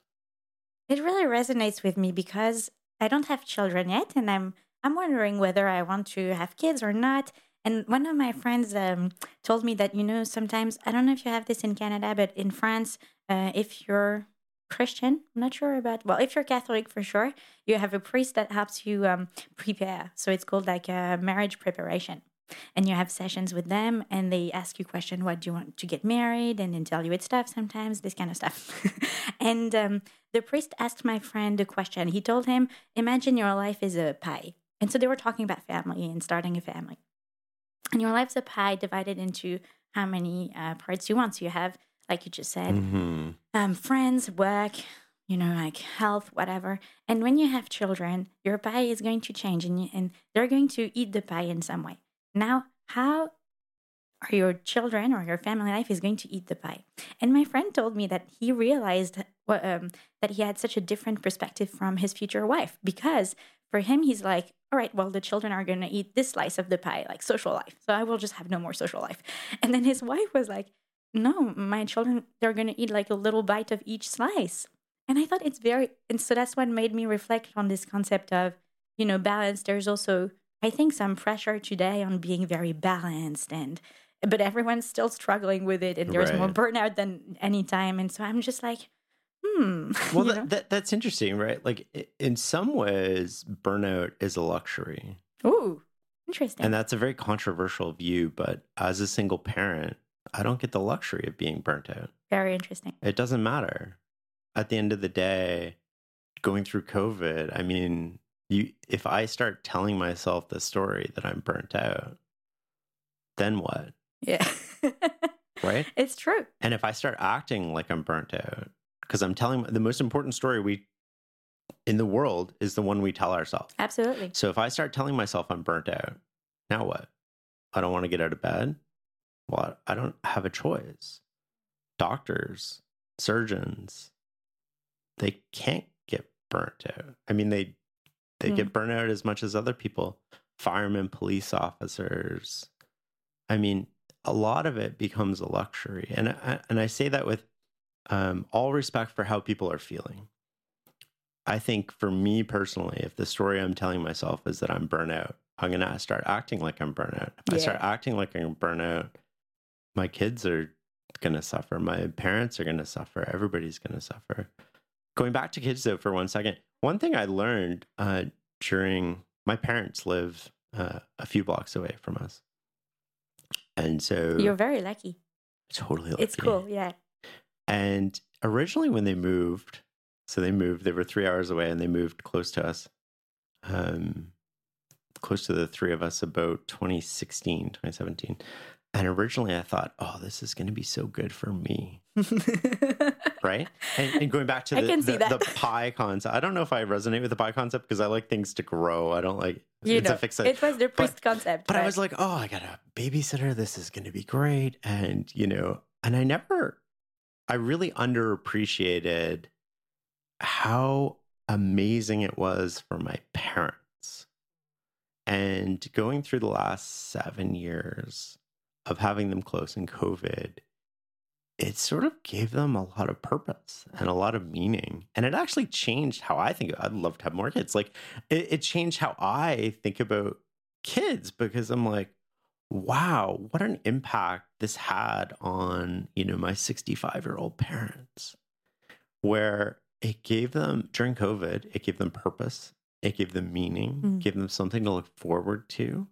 It really resonates with me because I don't have children yet, and I'm I'm wondering whether I want to have kids or not. And one of my friends um, told me that you know sometimes I don't know if you have this in Canada, but in France, uh, if you're Christian, I'm not sure about. Well, if you're Catholic for sure, you have a priest that helps you um, prepare. So it's called like a marriage preparation. And you have sessions with them, and they ask you question, what do you want to get married, and then tell you it's stuff sometimes, this kind of stuff. and um, the priest asked my friend a question. He told him, Imagine your life is a pie. And so they were talking about family and starting a family. And your life's a pie divided into how many uh, parts you want. So you have, like you just said, Mm-hmm. um, friends, work, you know, like health, whatever. And when you have children, your pie is going to change and, you, and they're going to eat the pie in some way. Now, how are your children or your family life is going to eat the pie? And my friend told me that he realized um, that he had such a different perspective from his future wife because for him, he's like, all right, well, the children are going to eat this slice of the pie, like social life. So I will just have no more social life. And then his wife was like, no, my children, they're going to eat like a little bite of each slice. And I thought it's very, and so that's what made me reflect on this concept of, you know, balance. There's also, I think, some pressure today on being very balanced and, but everyone's still struggling with it and there's more burnout than any time. And so I'm just like, hmm. Well, that, that, that's interesting, right? Like in some ways, burnout is a luxury. Ooh, interesting. And that's a very controversial view, but as a single parent, I don't get the luxury of being burnt out. very interesting. It doesn't matter. At the end of the day, going through COVID, I mean, you if I start telling myself the story that I'm burnt out, then what? Yeah. Right? It's true. And if I start acting like I'm burnt out, because I'm telling the most important story we in the world is the one we tell ourselves. Absolutely. So if I start telling myself I'm burnt out, now what? I don't want to get out of bed. Well, I don't have a choice. Doctors, surgeons, they can't get burnt out. I mean, they they Hmm. get burnt out as much as other people. Firemen, police officers. I mean, a lot of it becomes a luxury, and I, and I say that with um, all respect for how people are feeling. I think for me personally, if the story I'm telling myself is that I'm burnout, I'm gonna start acting like I'm burnout. If I start acting like I'm burnout, my kids are gonna suffer. My parents are gonna suffer. Everybody's gonna suffer. Going back to kids though for one second, one thing I learned uh, during my parents live uh, a few blocks away from us, and so You're very lucky. totally lucky. It's cool. Yeah. And originally, when they moved, so they moved, they were three hours away and they moved close to us, um, close to the three of us about 2016, 2017. And originally I thought, oh, this is going to be so good for me. right? And, and going back to the, the, the pie concept, I don't know if I resonate with the pie concept because I like things to grow. I don't like you it's know, a fixed it was the priest concept. but I was like, oh, I got a babysitter. This is going to be great. And, you know, and I never, I really underappreciated how amazing it was for my parents. And going through the last seven years of having them close in COVID, it sort of gave them a lot of purpose and a lot of meaning. And it actually changed how I think I'd love to have more kids. Like it, it changed how I think about kids because I'm like, wow, what an impact this had on, you know, my 65 year old parents, where it gave them during COVID, it gave them purpose, it gave them meaning, Mm. gave them something to look forward to.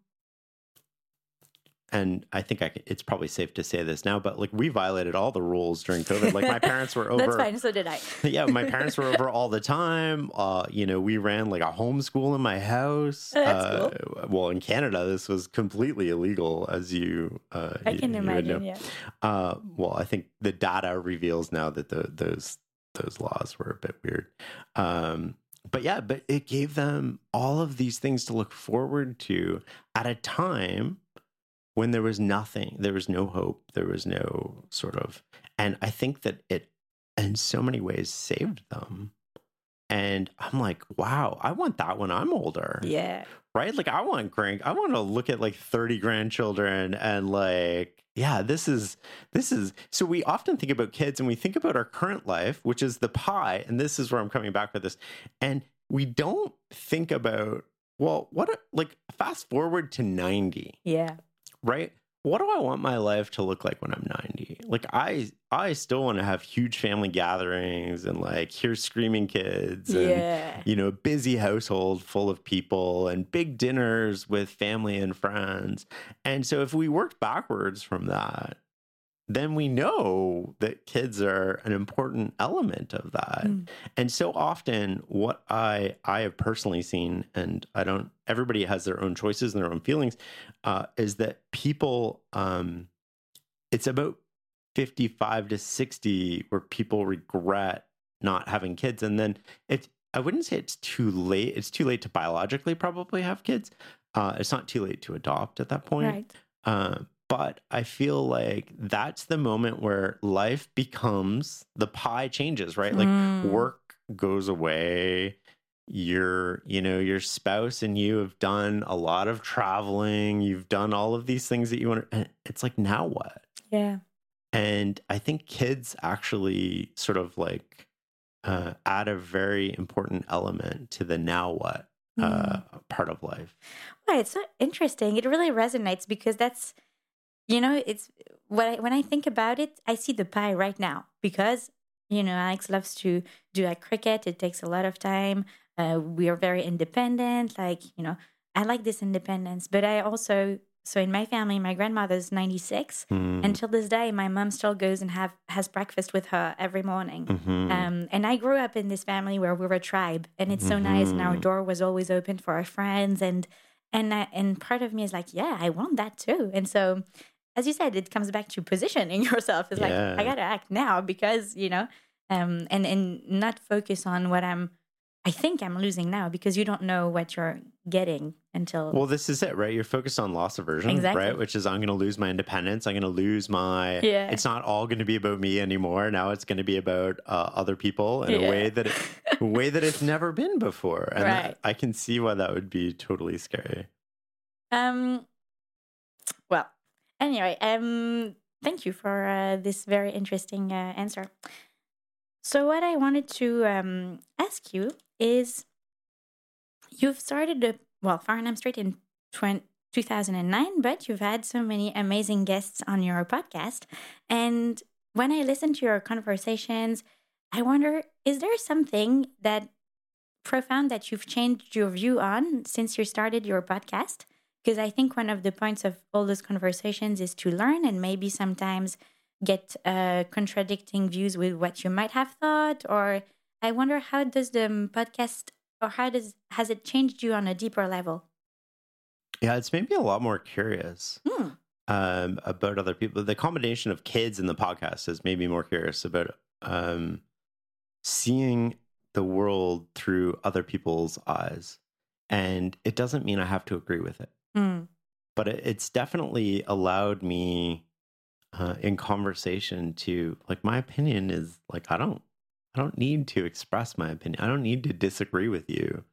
And I think I can, it's probably safe to say this now, but like we violated all the rules during COVID. Like my parents were over. That's fine. So did I. yeah, my parents were over all the time. Uh, you know, we ran like a homeschool in my house. Oh, that's uh, Well, in Canada, this was completely illegal, as you. Uh, I you- can you imagine. Yeah. Uh, well, I think the data reveals now that the, those those laws were a bit weird. Um, but yeah, but it gave them all of these things to look forward to at a time when there was nothing, there was no hope, there was no sort of, and I think that it, in so many ways, saved them. And I'm like, wow, I want that when I'm older Yeah. right? Like I want grand I want to look at like 30 grandchildren and like yeah, this is this is so we often think about kids and we think about our current life, which is the pie, and this is where I'm coming back with this. And we don't think about well, what like fast forward to 90, Yeah. Right? What do I want my life to look like when I'm 90? Like I I still want to have huge family gatherings and like hear screaming kids and Yeah. you know, busy household full of people and big dinners with family and friends. And so if we worked backwards from that, then we know that kids are an important element of that. Mm. And so often what I I have personally seen and I don't everybody has their own choices and their own feelings uh is that people um it's about 55 to 60 where people regret not having kids and then if I wouldn't say it's too late. It's too late to biologically probably have kids. Uh, it's not too late to adopt at that point. Right. Uh, but I feel like that's the moment where life becomes the pie changes, right? Like Mm. work goes away. Your, you know, your spouse and you have done a lot of traveling. You've done all of these things that you want. To, it's like now what? Yeah. And I think kids actually sort of like uh, add a very important element to the now what uh, part of life. Well, it's so interesting. It really resonates because that's, you know, it's what I, when I think about it, I see the pie right now because you know Alex loves to do like cricket. It takes a lot of time. Uh, we are very independent. Like you know, I like this independence, but I also so in my family, my grandmother's ninety six. Mm. Until this day, my mom still goes and have has breakfast with her every morning. Mhm. Um, and I grew up in this family where we were a tribe, and it's so nice. And our Mhm. door was always open for our friends, and and I, and part of me is like, yeah, I want that too. And so, as you said, it comes back to positioning yourself. It's like I gotta act now because you know, um, and and not focus on what I'm. I think I'm losing now because you don't know what you're getting until. Well, this is it, right? You're focused on loss aversion, Exactly. right? Which is I'm going to lose my independence. I'm going to lose my. Yeah. It's not all going to be about me anymore. Now it's going to be about uh, other people in Yeah. a way that it, a way that it's never been before, and that- Right. I can see why that would be totally scary. Um. Anyway, um, thank you for uh, this very interesting uh, answer. So, what I wanted to um, ask you is, you've started the well, Farnam Street in 20, 2009, but you've had so many amazing guests on your podcast, and when I listen to your conversations, I wonder, is there something that profound that you've changed your view on since you started your podcast? Because I think one of the points of all those conversations is to learn and maybe sometimes get uh, contradicting views with what you might have thought? Or I wonder how does the um, podcast or how does has it changed you on a deeper level? Yeah, it's made me a lot more curious Hmm. um, about other people. The combination of kids and the podcast has made me more curious about um, seeing the world through other people's eyes. And it doesn't mean I have to agree with it, Hmm. but it, it's definitely allowed me uh, in conversation to like my opinion is like I don't I don't need to express my opinion. I don't need to disagree with you,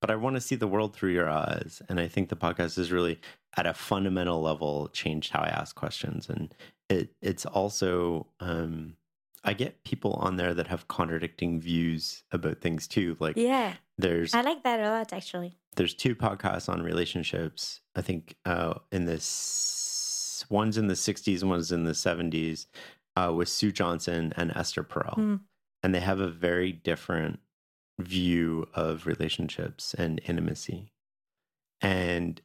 but I want to see the world through your eyes. And I think the podcast has really, at a fundamental level, changed how I ask questions. And it it's also um, I get people on there that have contradicting views about things too. Like Yeah, there's I like that a lot actually. There's two podcasts on relationships. I think uh, in this one's in the 60s, one's in the 70s, uh, with Sue Johnson and Esther Perel, Hmm. and they have a very different view of relationships and intimacy. And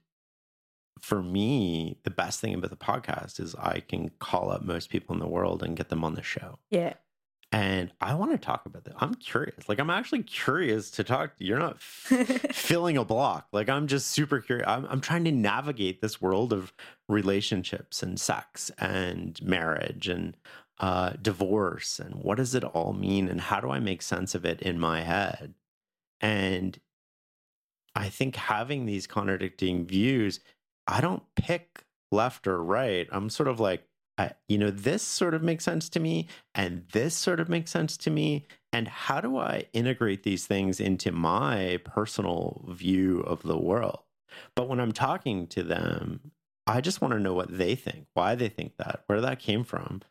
for me, the best thing about the podcast is I can call up most people in the world and get them on the show. Yeah. And I want to talk about that. I'm curious. Like, I'm actually curious to talk. You're not f- filling a block. Like, I'm just super curious. I'm, I'm trying to navigate this world of relationships and sex and marriage and uh, divorce. And what does it all mean? And how do I make sense of it in my head? And I think having these contradicting views, I don't pick left or right. I'm sort of like, I, you know, this sort of makes sense to me, and this sort of makes sense to me. And how do I integrate these things into my personal view of the world? But when I'm talking to them, I just want to know what they think, why they think that, where that came from.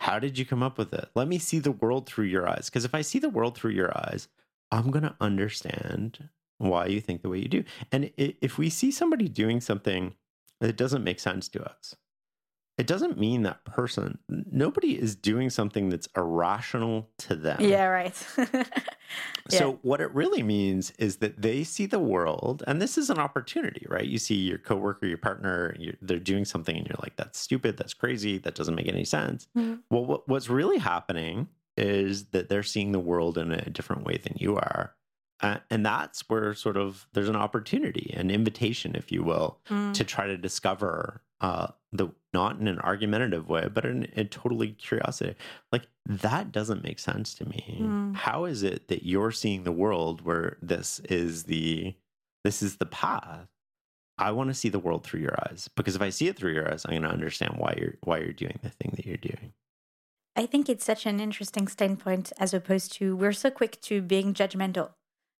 How did you come up with it? Let me see the world through your eyes. Because if I see the world through your eyes, I'm going to understand why you think the way you do. And if we see somebody doing something that doesn't make sense to us, it doesn't mean that person, nobody is doing something that's irrational to them. yeah, right. So, what it really means is that they see the world, and this is an opportunity, right? You see your coworker, your partner, they're doing something, and you're like, that's stupid, that's crazy, that doesn't make any sense. Mhm. Well, what, what's really happening is that they're seeing the world in a different way than you are. Uh, and that's where sort of there's an opportunity, an invitation, if you will, Mm. to try to discover uh, the not in an argumentative way, but in a totally curiosity. Like that doesn't make sense to me. Mm. How is it that you're seeing the world where this is the this is the path? I want to see the world through your eyes because if I see it through your eyes, I'm going to understand why you're why you're doing the thing that you're doing. I think it's such an interesting standpoint as opposed to we're so quick to being judgmental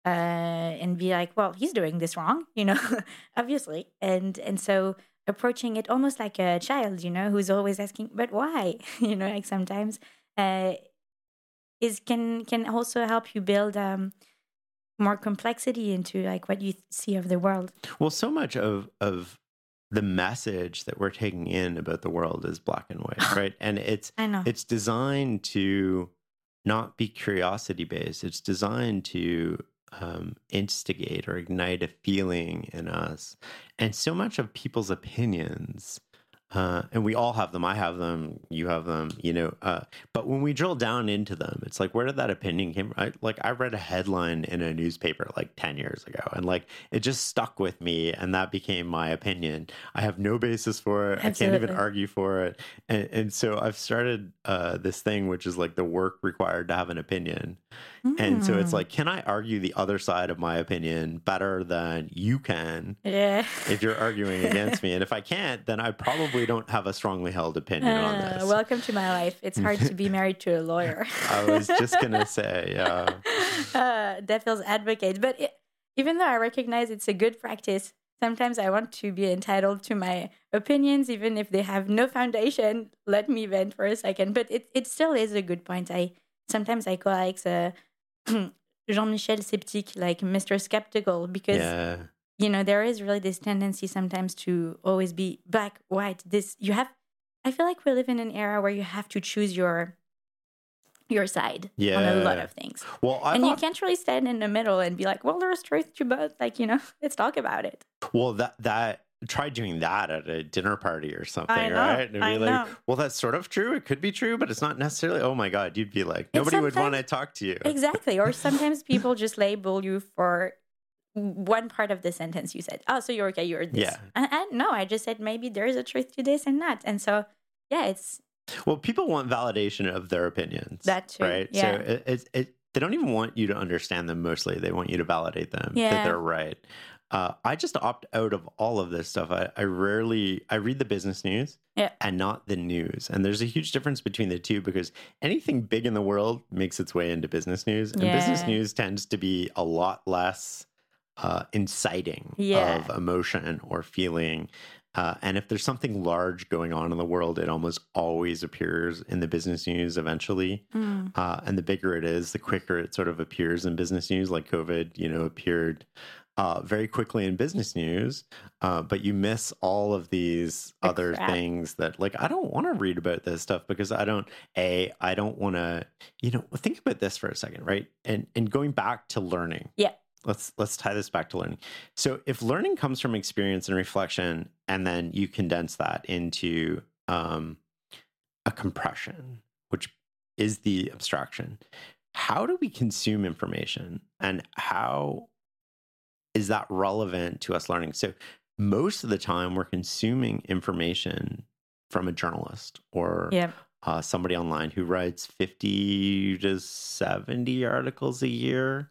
uh, and be like, well, he's doing this wrong, you know, obviously. And and so approaching it almost like a child, you know, who's always asking, but why? you know, like sometimes uh, is can can also help you build um, more complexity into like what you see of the world. Well, so much of of the message that we're taking in about the world is black and white, right? And it's I know. it's designed to not be curiosity based. It's designed to um, instigate or ignite a feeling in us. And so much of people's opinions, uh, and we all have them. I have them. You have them. You know. Uh, but when we drill down into them, it's like, where did that opinion come From? I, like I read a headline in a newspaper like ten years ago, and like it just stuck with me, and that became my opinion. I have no basis for it. I can't even argue for it, and, and so I've started uh, this thing, which is like the work required to have an opinion. And so it's Mm. like, can I argue the other side of my opinion better than you can? yeah. if you're arguing against me. And if I can't, then I probably don't have a strongly held opinion on Uh, this. welcome to my life. It's hard to be married to a lawyer. I was just going to say, yeah. uh, devil's advocate. But it, even though I recognize it's a good practice, sometimes I want to be entitled to my opinions, even if they have no foundation. Let me vent for a second. But it, it still is a good point. I sometimes I call Alex a Jean-Michel Sceptique, like Mr. Skeptical, because Yeah. you know there is really this tendency sometimes to always be black white this you have i feel like we live in an era where you have to choose your your side on a lot of things Well, I and you can't really stand in the middle and be like well there's truth to both like you know let's talk about it well, that, that, try doing that at a dinner party or something, I know, right? And be I like, know. well, that's sort of true. It could be true, but it's not necessarily. Oh my God, you'd be like, nobody would want to talk to you. Exactly. Or sometimes people just label you for one part of the sentence you said. Oh, so you're okay, you're this. Yeah. And, and no, I just said maybe there's a truth to this and that. And so, yeah, it's Well, people want validation of their opinions. That too, right? yeah. So it, it, it, they don't even want you to understand them. Mostly, they want you to validate them that they're right. Uh, I just opt out of all of this stuff. I, I rarely I read the business news Yeah. and not the news. And there's a huge difference between the two because anything big in the world makes its way into business news, and business news tends to be a lot less uh, inciting Yeah. of emotion or feeling. Uh, and if there's something large going on in the world, it almost always appears in the business news eventually. mm, Uh, and the bigger it is, the quicker it sort of appears in business news. Like COVID, you know, appeared uh, very quickly in business news, uh, but you miss all of these The other crap. things that, like, I don't want to read about this stuff because I don't. A, I don't want to. You know, think about this for a second, right? And and going back to learning. Yeah. Let's let's tie this back to learning. So if learning comes from experience and reflection, and then you condense that into um, a compression, which is the abstraction. How do we consume information and how is that relevant to us learning? So, most of the time, we're consuming information from a journalist or yeah. uh, somebody online who writes 50 to 70 articles a year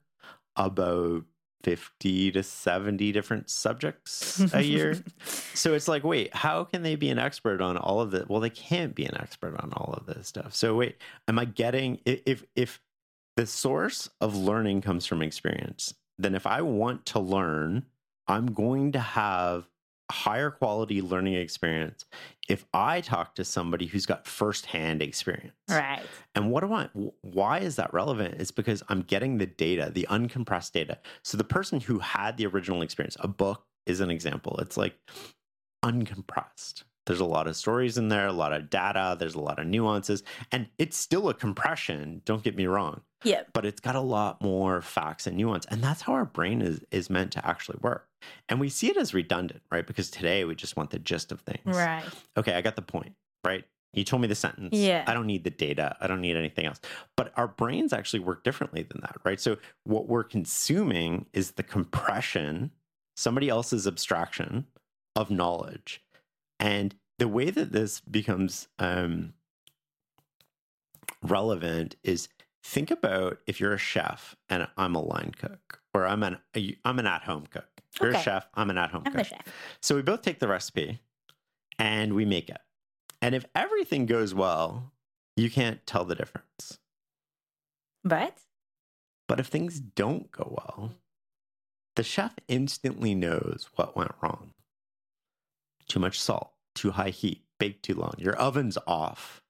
about 50 to 70 different subjects a year. So it's like, wait, how can they be an expert on all of it? Well, they can't be an expert on all of this stuff. So wait, am I getting if if the source of learning comes from experience, then if I want to learn, I'm going to have a higher quality learning experience if I talk to somebody who's got firsthand experience. Right. And what do I, why is that relevant? It's because I'm getting the data, the uncompressed data. So the person who had the original experience, a book is an example. It's like uncompressed. There's a lot of stories in there, a lot of data, there's a lot of nuances, and it's still a compression, don't get me wrong, Yeah. but it's got a lot more facts and nuance. And that's how our brain is, is meant to actually work. And we see it as redundant, right? Because today we just want the gist of things Right. okay, I got the point, right? You told me the sentence. Yeah. I don't need the data. I don't need anything else. But our brains actually work differently than that, right? So what we're consuming is the compression, somebody else's abstraction of knowledge. And the way that this becomes um, relevant is think about if you're a chef and I'm a line cook, or I'm an I'm an at home cook. You're a chef. I'm an at home cook. So we both take the recipe and we make it. And if everything goes well, you can't tell the difference. But But if things don't go well, the chef instantly knows what went wrong. Too much salt, too high heat, baked too long, your oven's off,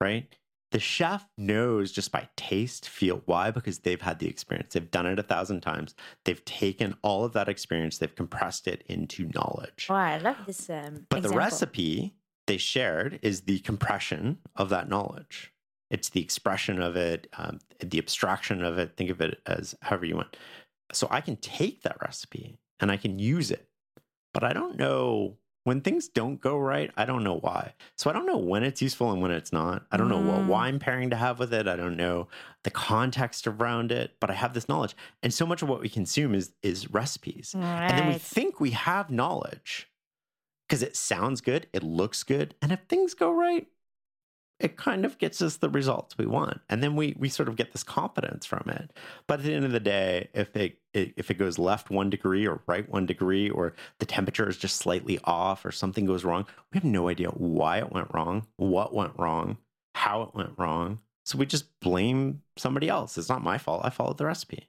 right? The chef knows just by taste, feel why? Because they've had the experience. They've done it a thousand times. They've taken all of that experience, they've compressed it into knowledge. oh, I love this. Um, But the recipe they shared is the compression of that knowledge. It's the expression of it, um, the abstraction of it. Think of it as however you want. So I can take that recipe and I can use it, but I don't know when things don't go right. I don't know why. So I don't know when it's useful and when it's not. I don't know what Mm. wine pairing to have with it. I don't know the context around it, but I have this knowledge. And so much of what we consume is is recipes. And then we think we have knowledge because it sounds good, it looks good, and if things go right, it kind of gets us the results we want, and then we we sort of get this confidence from it. But at the end of the day, if it, it if it goes left one degree or right one degree, or the temperature is just slightly off, or something goes wrong, we have no idea why it went wrong, what went wrong, how it went wrong. So we just blame somebody else. It's not my fault. I followed the recipe.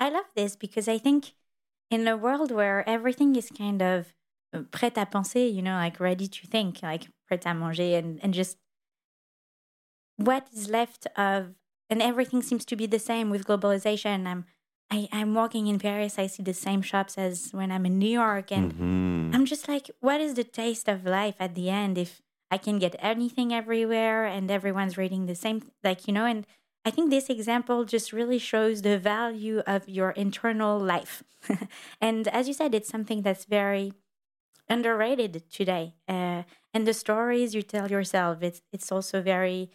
I love this because I think in a world where everything is kind of uh, prêt à penser, you know, like ready to think, like prêt à manger, and, and just what is left of, and everything seems to be the same with globalization. I'm, I, I'm walking in Paris, I see the same shops as when I'm in New York, and Mhm. I'm just like, what is the taste of life at the end if I can get anything everywhere and everyone's reading the same, like, you know, and I think this example just really shows the value of your internal life. and as you said, it's something that's very underrated today. Uh, and the stories you tell yourself, it's it's also very,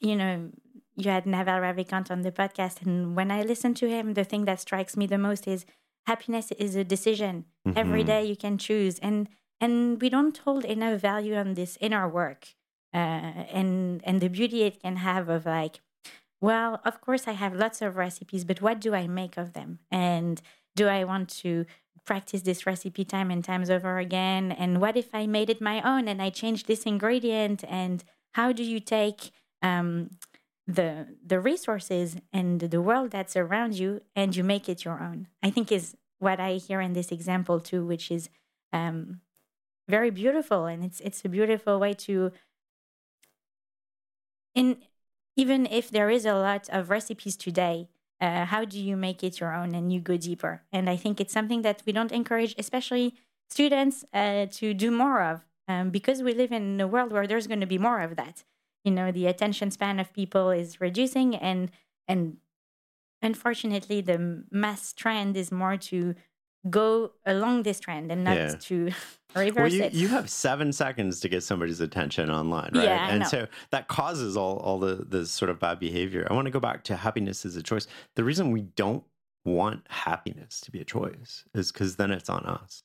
you know, you had Naval Ravikant on the podcast, and when I listen to him, the thing that strikes me the most is happiness is a decision. Every Mhm. day you can choose, and and we don't hold enough value on this in our work, uh, and and the beauty it can have of like, well, of course I have lots of recipes, but what do I make of them? And do I want to practice this recipe time and times over again? And what if I made it my own and I changed this ingredient? And how do you take um, the the resources and the world that's around you and you make it your own? I think is what I hear in this example too, which is um, very beautiful, and it's it's a beautiful way to in even if there is a lot of recipes today uh, how do you make it your own and you go deeper? And i think it's something that we don't encourage especially students uh, to do more of um, because we live in a world where there's going to be more of that you know the attention span of people is reducing and and unfortunately the mass trend is more to go along this trend and not Yeah. to reverse Well, you, it you have seven seconds to get somebody's attention online, right? Yeah, and know. so that causes all, all the, the sort of bad behavior. I want to go back to happiness as a choice. The reason we don't want happiness to be a choice is because then it's on us.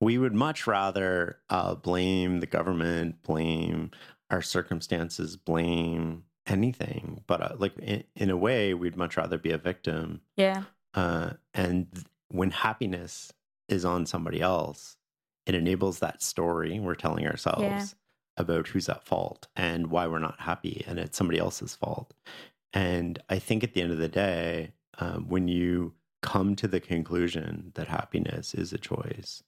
We would much rather uh, blame the government, blame our circumstances, blame anything. But uh, like in, in a way, we'd much rather be a victim yeah uh, and when happiness is on somebody else, it enables that story we're telling ourselves Yeah. about who's at fault and why we're not happy, and it's somebody else's fault. And I think at the end of the day, um, when you come to the conclusion that happiness is a choice,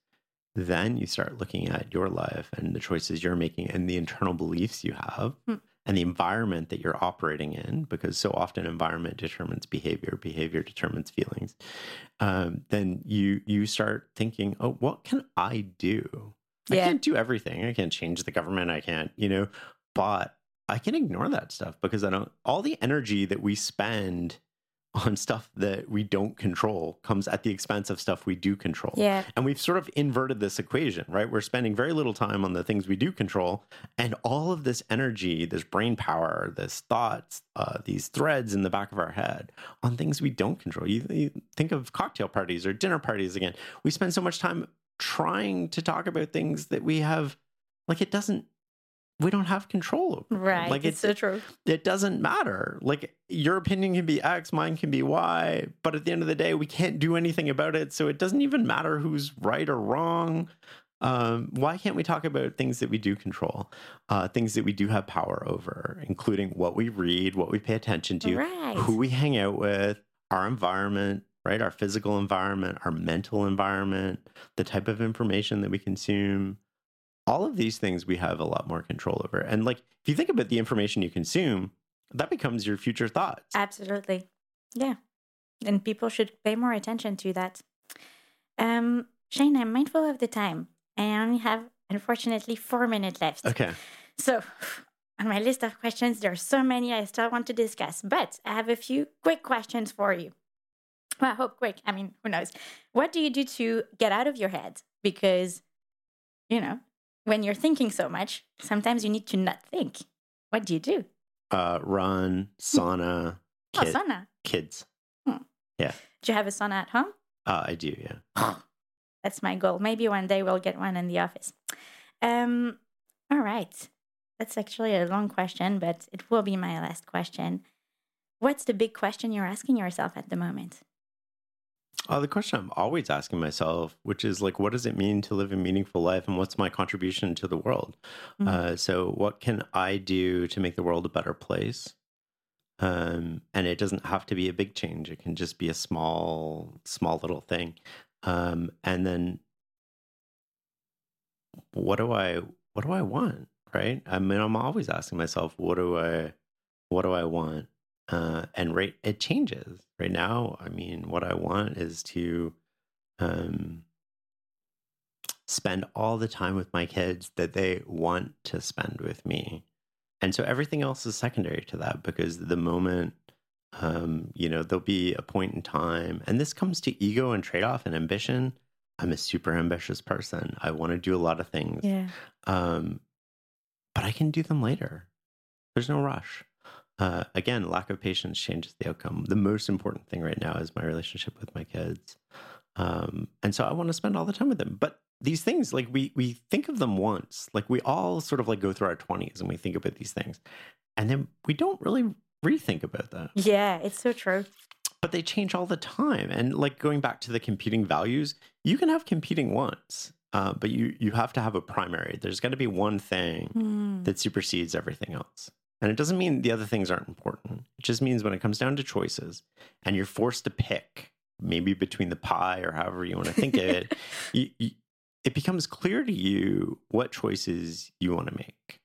then you start looking at your life and the choices you're making and the internal beliefs you have Hmm. and the environment that you're operating in, because so often environment determines behavior, behavior determines feelings. Um, then you you start thinking, oh, what can I do? I can't do everything. I can't change the government. I can't, you know, but I can ignore that stuff because I don't. All the energy that we spend on stuff that we don't control comes at the expense of stuff we do control. yeah And we've sort of inverted this equation, right? We're spending very little time on the things we do control, and all of this energy, this brain power, this thoughts, uh, these threads in the back of our head on things we don't control. You, you think of cocktail parties or dinner parties again. We spend so much time trying to talk about things that we have, like it doesn't. We don't have control over. right Like it's so true it doesn't matter. Like your opinion can be X, mine can be Y, but at the end of the day, we can't do anything about it. So it doesn't even matter who's right or wrong. Um, why can't we talk about things that we do control, uh, things that we do have power over, including what we read, what we pay attention to, right who we hang out with, our environment, right? Our physical environment, our mental environment, the type of information that we consume. All of these things we have a lot more control over. And like, if you think about the information you consume, that becomes your future thoughts. Absolutely. Yeah. And people should pay more attention to that. Um, Shane, I'm mindful of the time. I only have, unfortunately, four minutes left. Okay. So, on my list of questions, there are so many I still want to discuss, but I have a few quick questions for you. Well, I hope quick. I mean, who knows? What do you do to get out of your head? Because, you know, when you're thinking so much, sometimes you need to not think. What do you do? Uh, run, sauna, Oh, sauna. kids. Yeah. Do you have a sauna at home? Uh, I do, yeah. That's my goal. Maybe one day we'll get one in the office. Um, all right. That's actually a long question, but it will be my last question. What's the big question you're asking yourself at the moment? Oh, the question I'm always asking myself, which is like, what does it mean to live a meaningful life and what's my contribution to the world? Mhm. Uh, so, what can I do to make the world a better place? Um, and it doesn't have to be a big change, it can just be a small, small little thing. Um, and then, what do I, what do I want? Right. I mean, I'm always asking myself, what do I, what do I want? Uh, and right it changes right now i mean what i want is to um, spend all the time with my kids that they want to spend with me and so everything else is secondary to that because the moment um, you know there'll be a point in time and this comes to ego and trade-off and ambition I'm a super ambitious person. I want to do a lot of things. Yeah. Um, but I can do them later. There's no rush. Uh, again, lack of patience changes the outcome. The most important thing right now is my relationship with my kids. Um, and so I want to spend all the time with them. But these things, like we we think of them once, like we all sort of like go through our twenties and we think about these things, and then we don't really rethink about that. Yeah, it's so true. But they change all the time. And like going back to the competing values, you can have competing wants, uh, but you you have to have a primary. There's got to be one thing Hmm. that supersedes everything else. And it doesn't mean the other things aren't important. It just means when it comes down to choices and you're forced to pick, maybe between the pie or however you want to think of it, you, you, it becomes clear to you what choices you want to make.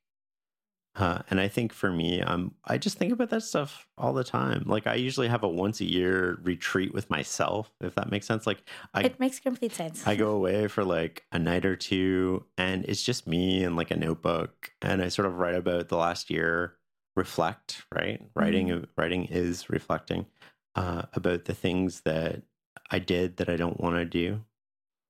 Uh, and I think for me, um, I just think about that stuff all the time. Like I usually have a once a year retreat with myself, if that makes sense. Like I, it makes complete sense. I go away for like a night or two, and it's just me and like a notebook, and I sort of write about the last year, reflect. Right, writing writing is reflecting uh, about the things that I did that I don't want to do.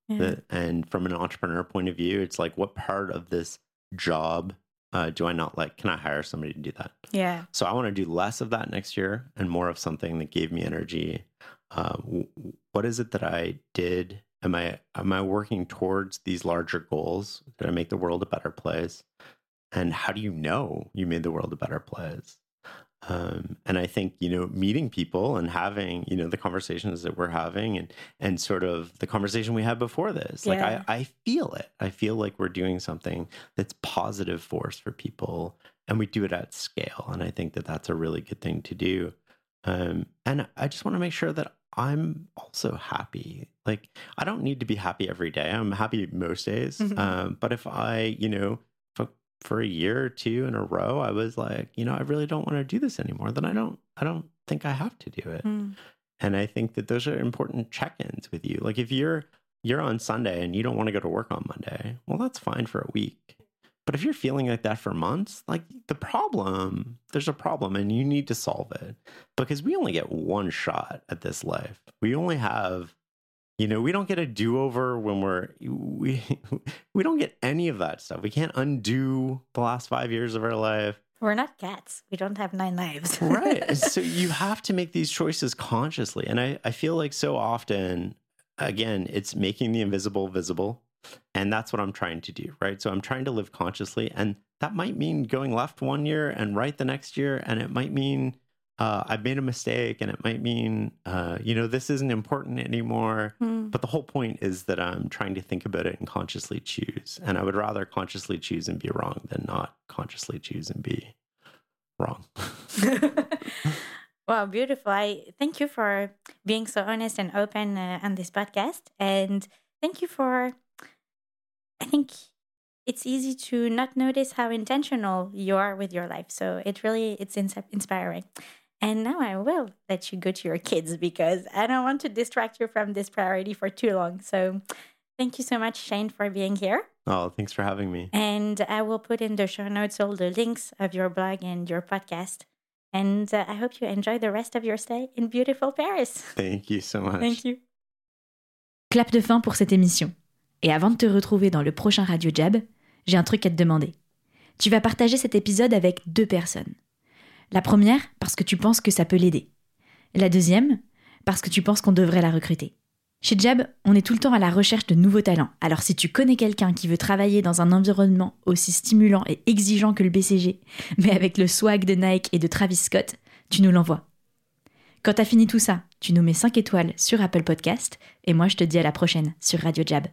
Yeah. That, and from an entrepreneur point of view, it's like what part of this job uh, do I not like? Can I hire somebody to do that? yeah. So I want to do less of that next year and more of something that gave me energy. Uh, w- what is it that I did? Am I am I working towards these larger goals? Did I make the world a better place? And how do you know you made the world a better place? Um, and I think you know meeting people and having you know the conversations that we're having and and sort of the conversation we had before this. Like I I feel it. I feel like we're doing something that's positive force for people and we do it at scale and i think that that's a really good thing to do um, and i just want to make sure that i'm also happy like i don't need to be happy every day i'm happy most days Mhm. um, but if i you know for, a year or two in a row i was like you know i really don't want to do this anymore then i don't i don't think i have to do it Hmm. and I think that those are important check-ins with you. Like if you're you're on Sunday and you don't want to go to work on Monday, well that's fine for a week. But if you're feeling like that for months, like the problem, there's a problem and you need to solve it. Because we only get one shot at this life. We only have you know, we don't get a do-over when we're we we don't get any of that stuff. We can't undo the last 5 years of our life. We're not cats. We don't have nine lives. right so you have to make these choices consciously and I, I feel like so often again it's making the invisible visible and that's what i'm trying to do right so i'm trying to live consciously and that might mean going left one year and right the next year and it might mean uh, i've made a mistake and it might mean uh, you know this isn't important anymore Hmm. but the whole point is that i'm trying to think about it and consciously choose and i would rather consciously choose and be wrong than not consciously choose and be wrong wow, beautiful. I thank you for being so honest and open uh, on this podcast. And thank you for, I think it's easy to not notice how intentional you are with your life. So it really, it's ins- inspiring. And now I will let you go to your kids because I don't want to distract you from this priority for too long. So thank you so much, Shane, for being here. oh thanks for having me And I will put in the show notes all the links of your blog and your podcast. And uh, I hope you enjoy the rest of your stay in beautiful Paris. Thank you so much. Thank you. Clap de fin pour cette émission. Et avant de te retrouver dans le prochain Radio Jab, j'ai un truc à te demander. Tu vas partager cet épisode avec deux personnes. La première, parce que tu penses que ça peut l'aider. La deuxième, parce que tu penses qu'on devrait la recruter. Chez Jab, on est tout le temps à la recherche de nouveaux talents. Alors si tu connais quelqu'un qui veut travailler dans un environnement aussi stimulant et exigeant que le BCG, mais avec le swag de Nike et de Travis Scott, tu nous l'envoies. Quand t'as fini tout ça, tu nous mets 5 étoiles sur Apple Podcast et moi je te dis à la prochaine sur Radio Jab.